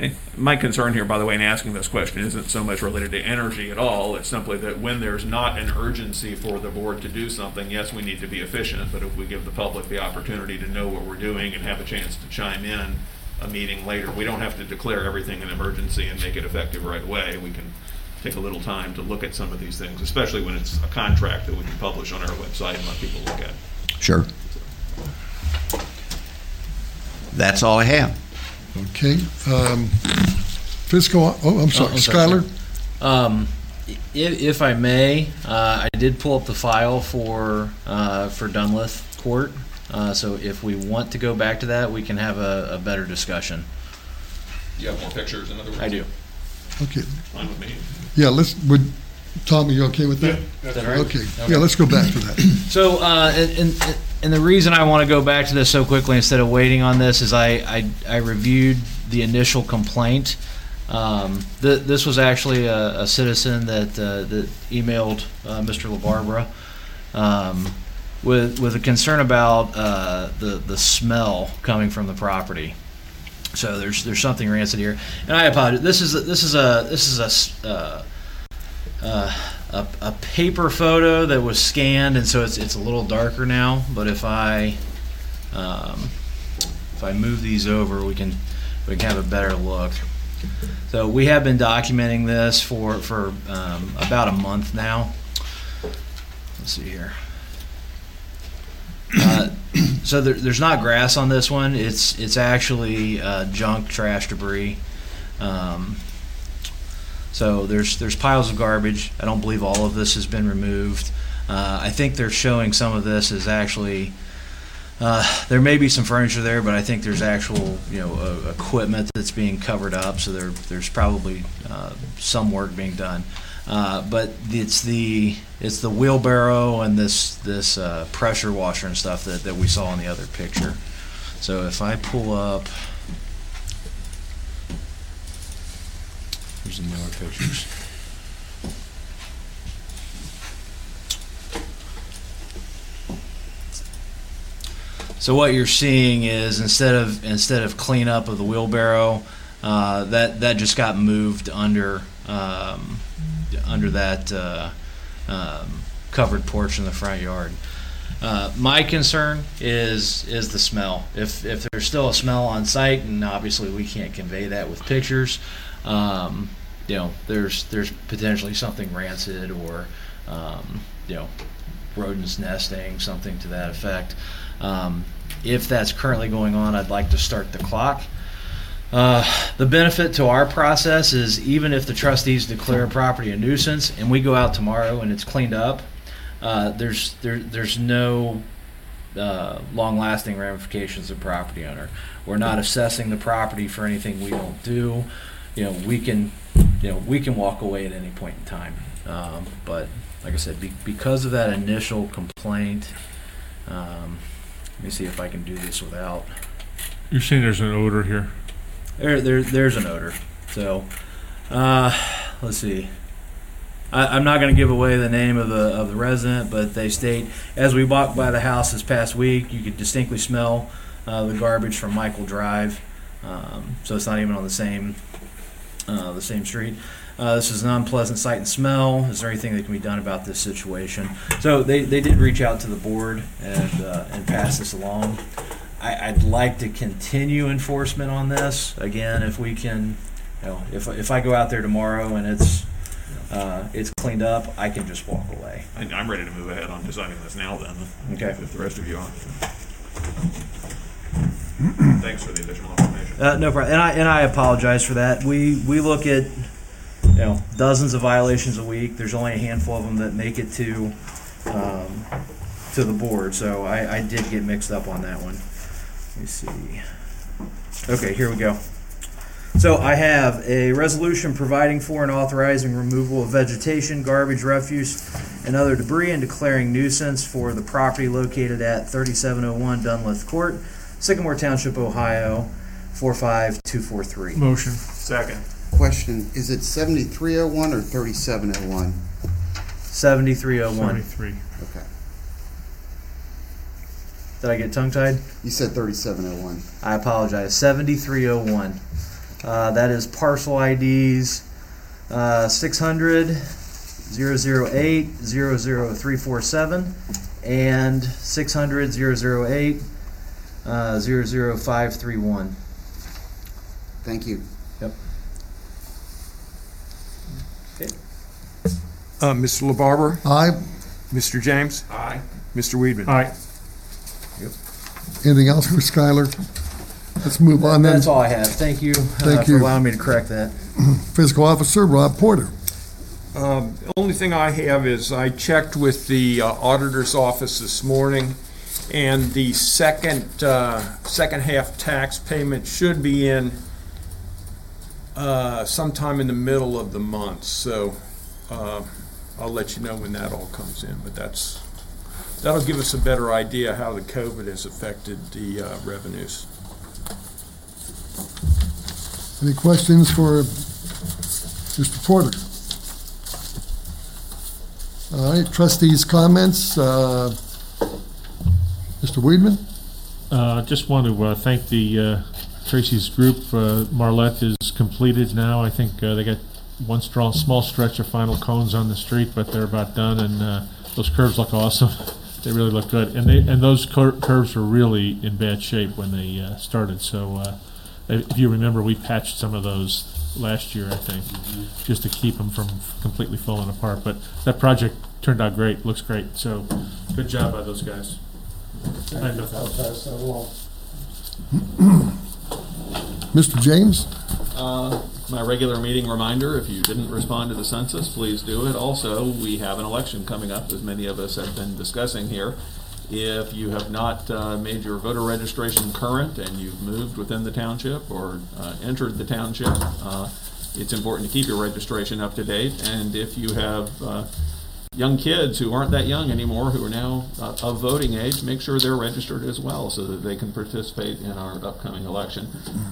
And My concern here, by the way, in asking this question isn't so much related to energy at all. It's simply that when there's not an urgency for the board to do something, yes, we need to be efficient, but if we give the public the opportunity to know what we're doing and have a chance to chime in a meeting later, we don't have to declare everything an emergency and make it effective right away. We can take a little time to look at some of these things, especially when it's a contract that we can publish on our website and let people look at. Sure. That's all I have. Okay, um, fiscal, oh, I'm sorry, I'm sorry, Skylar? Um, if, if I may, uh, I did pull up the file for, uh, for Dunlith Court. Uh, so if we want to go back to that, we can have a, a better discussion. You have more pictures, in other words? I do. Okay, Fine with me. yeah, let's, would, Tom, are you okay with that? Is that all right? Okay, yeah, let's go back to that. *clears throat* So, uh, and, and, and the reason I want to go back to this so quickly instead of waiting on this is I, I, I reviewed the initial complaint. Um, th- this was actually a, a citizen that, uh, that emailed uh, Mr. LaBarbera um, with, with a concern about uh, the, the smell coming from the property. So there's there's something rancid here, and I apologize. This is a, this is a this is a s- uh, uh, a, a paper photo that was scanned, and so it's it's a little darker now. But if I um, if I move these over, we can we can have a better look. So we have been documenting this for for um, about a month now. Let's see here. Uh, *clears throat* so there, there's not grass on this one. It's it's actually uh, junk, trash, debris. Um, so there's there's piles of garbage. I don't believe all of this has been removed. Uh, I think they're showing some of this is actually. Uh, there may be some furniture there, but I think there's actual, you know, uh, equipment that's being covered up. So there, there's probably uh, some work being done. Uh, but it's the it's the wheelbarrow and this this uh, pressure washer and stuff that, that we saw in the other picture. So if I pull up, here's the newer pictures. So what you're seeing is instead of instead of cleanup of the wheelbarrow, uh, that that just got moved under um, under that uh, um, covered porch in the front yard. Uh, my concern is is the smell. If if there's still a smell on site, and obviously we can't convey that with pictures, um, you know, there's there's potentially something rancid or um, you know, rodents nesting, something to that effect. Um, if that's currently going on, I'd like to start the clock. Uh, the benefit to our process is even if the trustees declare a property a nuisance and we go out tomorrow and it's cleaned up, uh, there's there, there's no uh, long-lasting ramifications of property owner. We're not assessing the property for anything we don't do. You know, we can, you know, we can walk away at any point in time. Um, but like I said, be, because of that initial complaint, um, let me see if I can do this without. You're saying there's an odor here? There, there, there's an odor. So, uh, let's see. I, I'm not going to give away the name of the of the resident, but they state as we walked by the house this past week, you could distinctly smell uh, the garbage from Michael Drive. Um, so it's not even on the same uh, the same street. Uh, this is an unpleasant sight and smell. Is there anything that can be done about this situation? So they, they did reach out to the board and uh, and pass this along. I, I'd like to continue enforcement on this. Again, if we can, you know, if, if I go out there tomorrow and it's, uh, it's cleaned up, I can just walk away. I- I'm ready to move ahead on deciding this now then. Okay. If the rest of you are. Thanks for the additional information. Uh, no problem. And I, and I apologize for that. We, we look at, you know, dozens of violations a week. There's only a handful of them that make it to, um, to the board. So I, I did get mixed up on that one. Let me see. Okay, here we go. So I have a resolution providing for and authorizing removal of vegetation, garbage, refuse, and other debris and declaring nuisance for the property located at 3701 Dunlith Court, Sycamore Township, Ohio, 45243. Motion. Second. Question, is it 7301 or 3701? 7301. Thirty-three. Okay. Did I get tongue tied? You said 3701. I apologize. 7301. Uh, that is parcel IDs uh, 600 008 00347 and 600 008 uh, 00531. Thank you. Yep. Okay. Uh, Mr. LaBarber, Aye. Mr. James, Aye. Mr. Weedman. Aye. Yep. Anything else for Skylar? Let's move on then. That's all I have. Thank you, uh, Thank for you. allowing me to correct that. *clears throat* Fiscal Officer Rob Porter. Um, the Only thing I have is I checked with the uh, auditor's office this morning, and the second, uh, second half tax payment should be in uh, sometime in the middle of the month, so uh, I'll let you know when that all comes in, but that's, that'll give us a better idea how the COVID has affected the uh, revenues. Any questions for Mr. Porter? All right, trustees' comments. uh, Mr. Weedman? Uh, Just want to uh, thank the uh, Tracy's group. Uh, Marlette is completed now. I think uh, they got one strong, small stretch of final cones on the street, but they're about done, and uh, those curves look awesome. *laughs* They really look good, and they, and those cur- curves were really in bad shape when they uh, started, so uh, if you remember, we patched some of those last year, I think, just to keep them from completely falling apart, but that project turned out great, looks great, so good job by those guys. I I'll pass that along. Mr. James? Uh, My regular meeting reminder, if you didn't respond to the census, please do it. Also, we have an election coming up, as many of us have been discussing here. If you have not uh, made your voter registration current and you've moved within the township or uh, entered the township, uh, it's important to keep your registration up to date. And if you have uh, young kids who aren't that young anymore, who are now uh, of voting age, make sure they're registered as well so that they can participate in our upcoming election.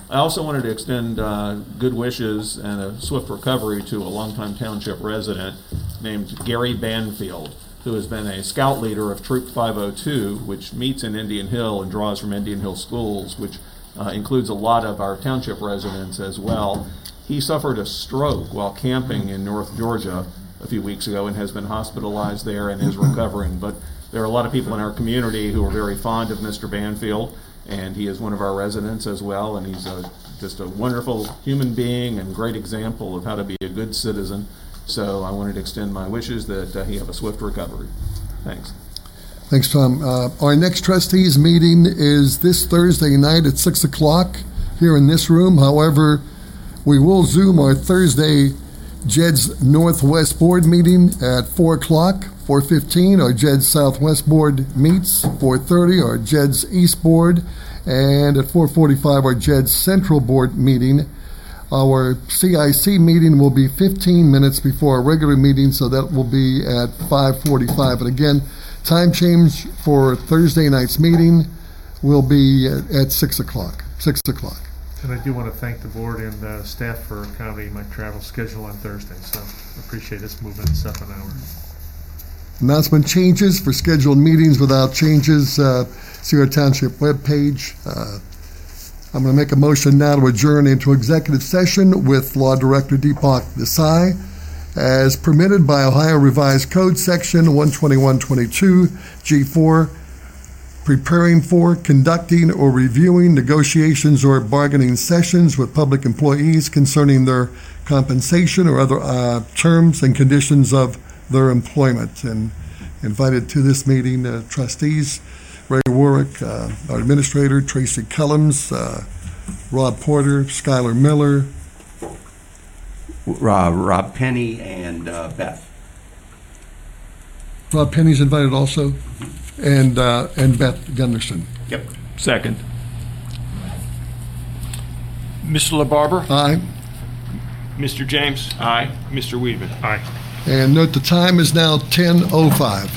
I also wanted to extend uh, good wishes and a swift recovery to a longtime township resident named Gary Banfield, who has been a scout leader of Troop 502, which meets in Indian Hill and draws from Indian Hill schools, which uh, includes a lot of our township residents as well. He suffered a stroke while camping in North Georgia a few weeks ago and has been hospitalized there and is recovering. But there are a lot of people in our community who are very fond of Mr. Banfield, and he is one of our residents as well, and he's a, just a wonderful human being and great example of how to be a good citizen. So I wanted to extend my wishes that uh, he have a swift recovery. Thanks. Thanks, Tom. Uh, Our next trustees meeting is this Thursday night at 6 o'clock here in this room. However, we will Zoom our Thursday JED's Northwest Board meeting at 4 o'clock, 4:15. Our JED's Southwest Board meets, 4:30. Our JED's East Board, and at 4:45, our JED's Central Board meeting. Our CIC meeting will be 15 minutes before our regular meeting, so that will be at 5:45. And again, time change for Thursday night's meeting will be at 6 o'clock, 6 o'clock. And I do want to thank the board and uh, staff for accommodating my travel schedule on Thursday, so appreciate us moving this up an hour. Announcement changes for scheduled meetings without changes, uh, see our township webpage. Uh, I'm going to make a motion now to adjourn into executive session with Law Director Deepak Desai as permitted by Ohio Revised Code Section 12122 G4, preparing for, conducting, or reviewing negotiations or bargaining sessions with public employees concerning their compensation or other uh, terms and conditions of their employment. And invited to this meeting uh, trustees, Ray Warrick, uh, our administrator, Tracy Cullums, uh, Rob Porter, Skylar Miller, Rob, Rob Penny and uh, Beth. Rob Penny's invited also, and, uh, and Beth Gunderson. Yep. Second. Mr. LaBarbara? Aye. Mr. James? Aye. Mr. Weidman? Aye. And note the time is now 10:05.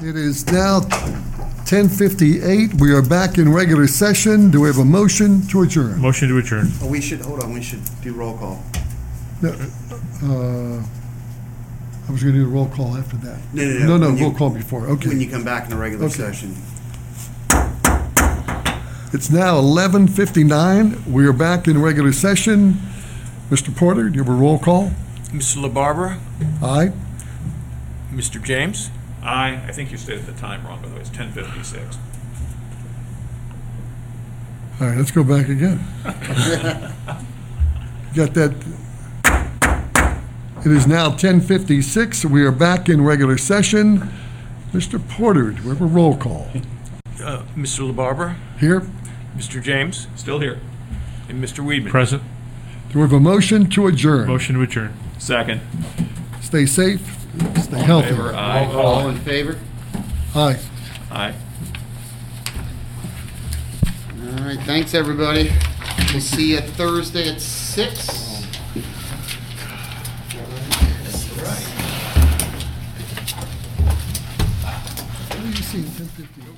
It is now 10:58. We are back in regular session. Do we have a motion to adjourn? Motion to adjourn. Oh, we should, hold on, we should do roll call. Uh, I was going to do a roll call after that. No, no, no. No, no, when you- roll call before. Okay. When Okay. you come back in a regular Okay. session. It's now 11:59. We are back in regular session. Mr. Porter, do you have a roll call? Mr. LaBarbara? Aye. Mr. James? Aye, I think you stated the time wrong, by the way, it's ten fifty-six. All right, let's go back again. *laughs* Got that? It is now 10:56. We are back in regular session. Mr. Porter, do we have a roll call? Uh, Mr. LaBarbara? Here? Mr. James? Still here. And Mr. Weidman? Present. Do we have a motion to adjourn? Motion to adjourn. Second. Stay safe, stay healthy. Favor, aye. All in favor? Aye. Aye. All right, thanks, everybody. We'll see you Thursday at six. What do you see, 10:50?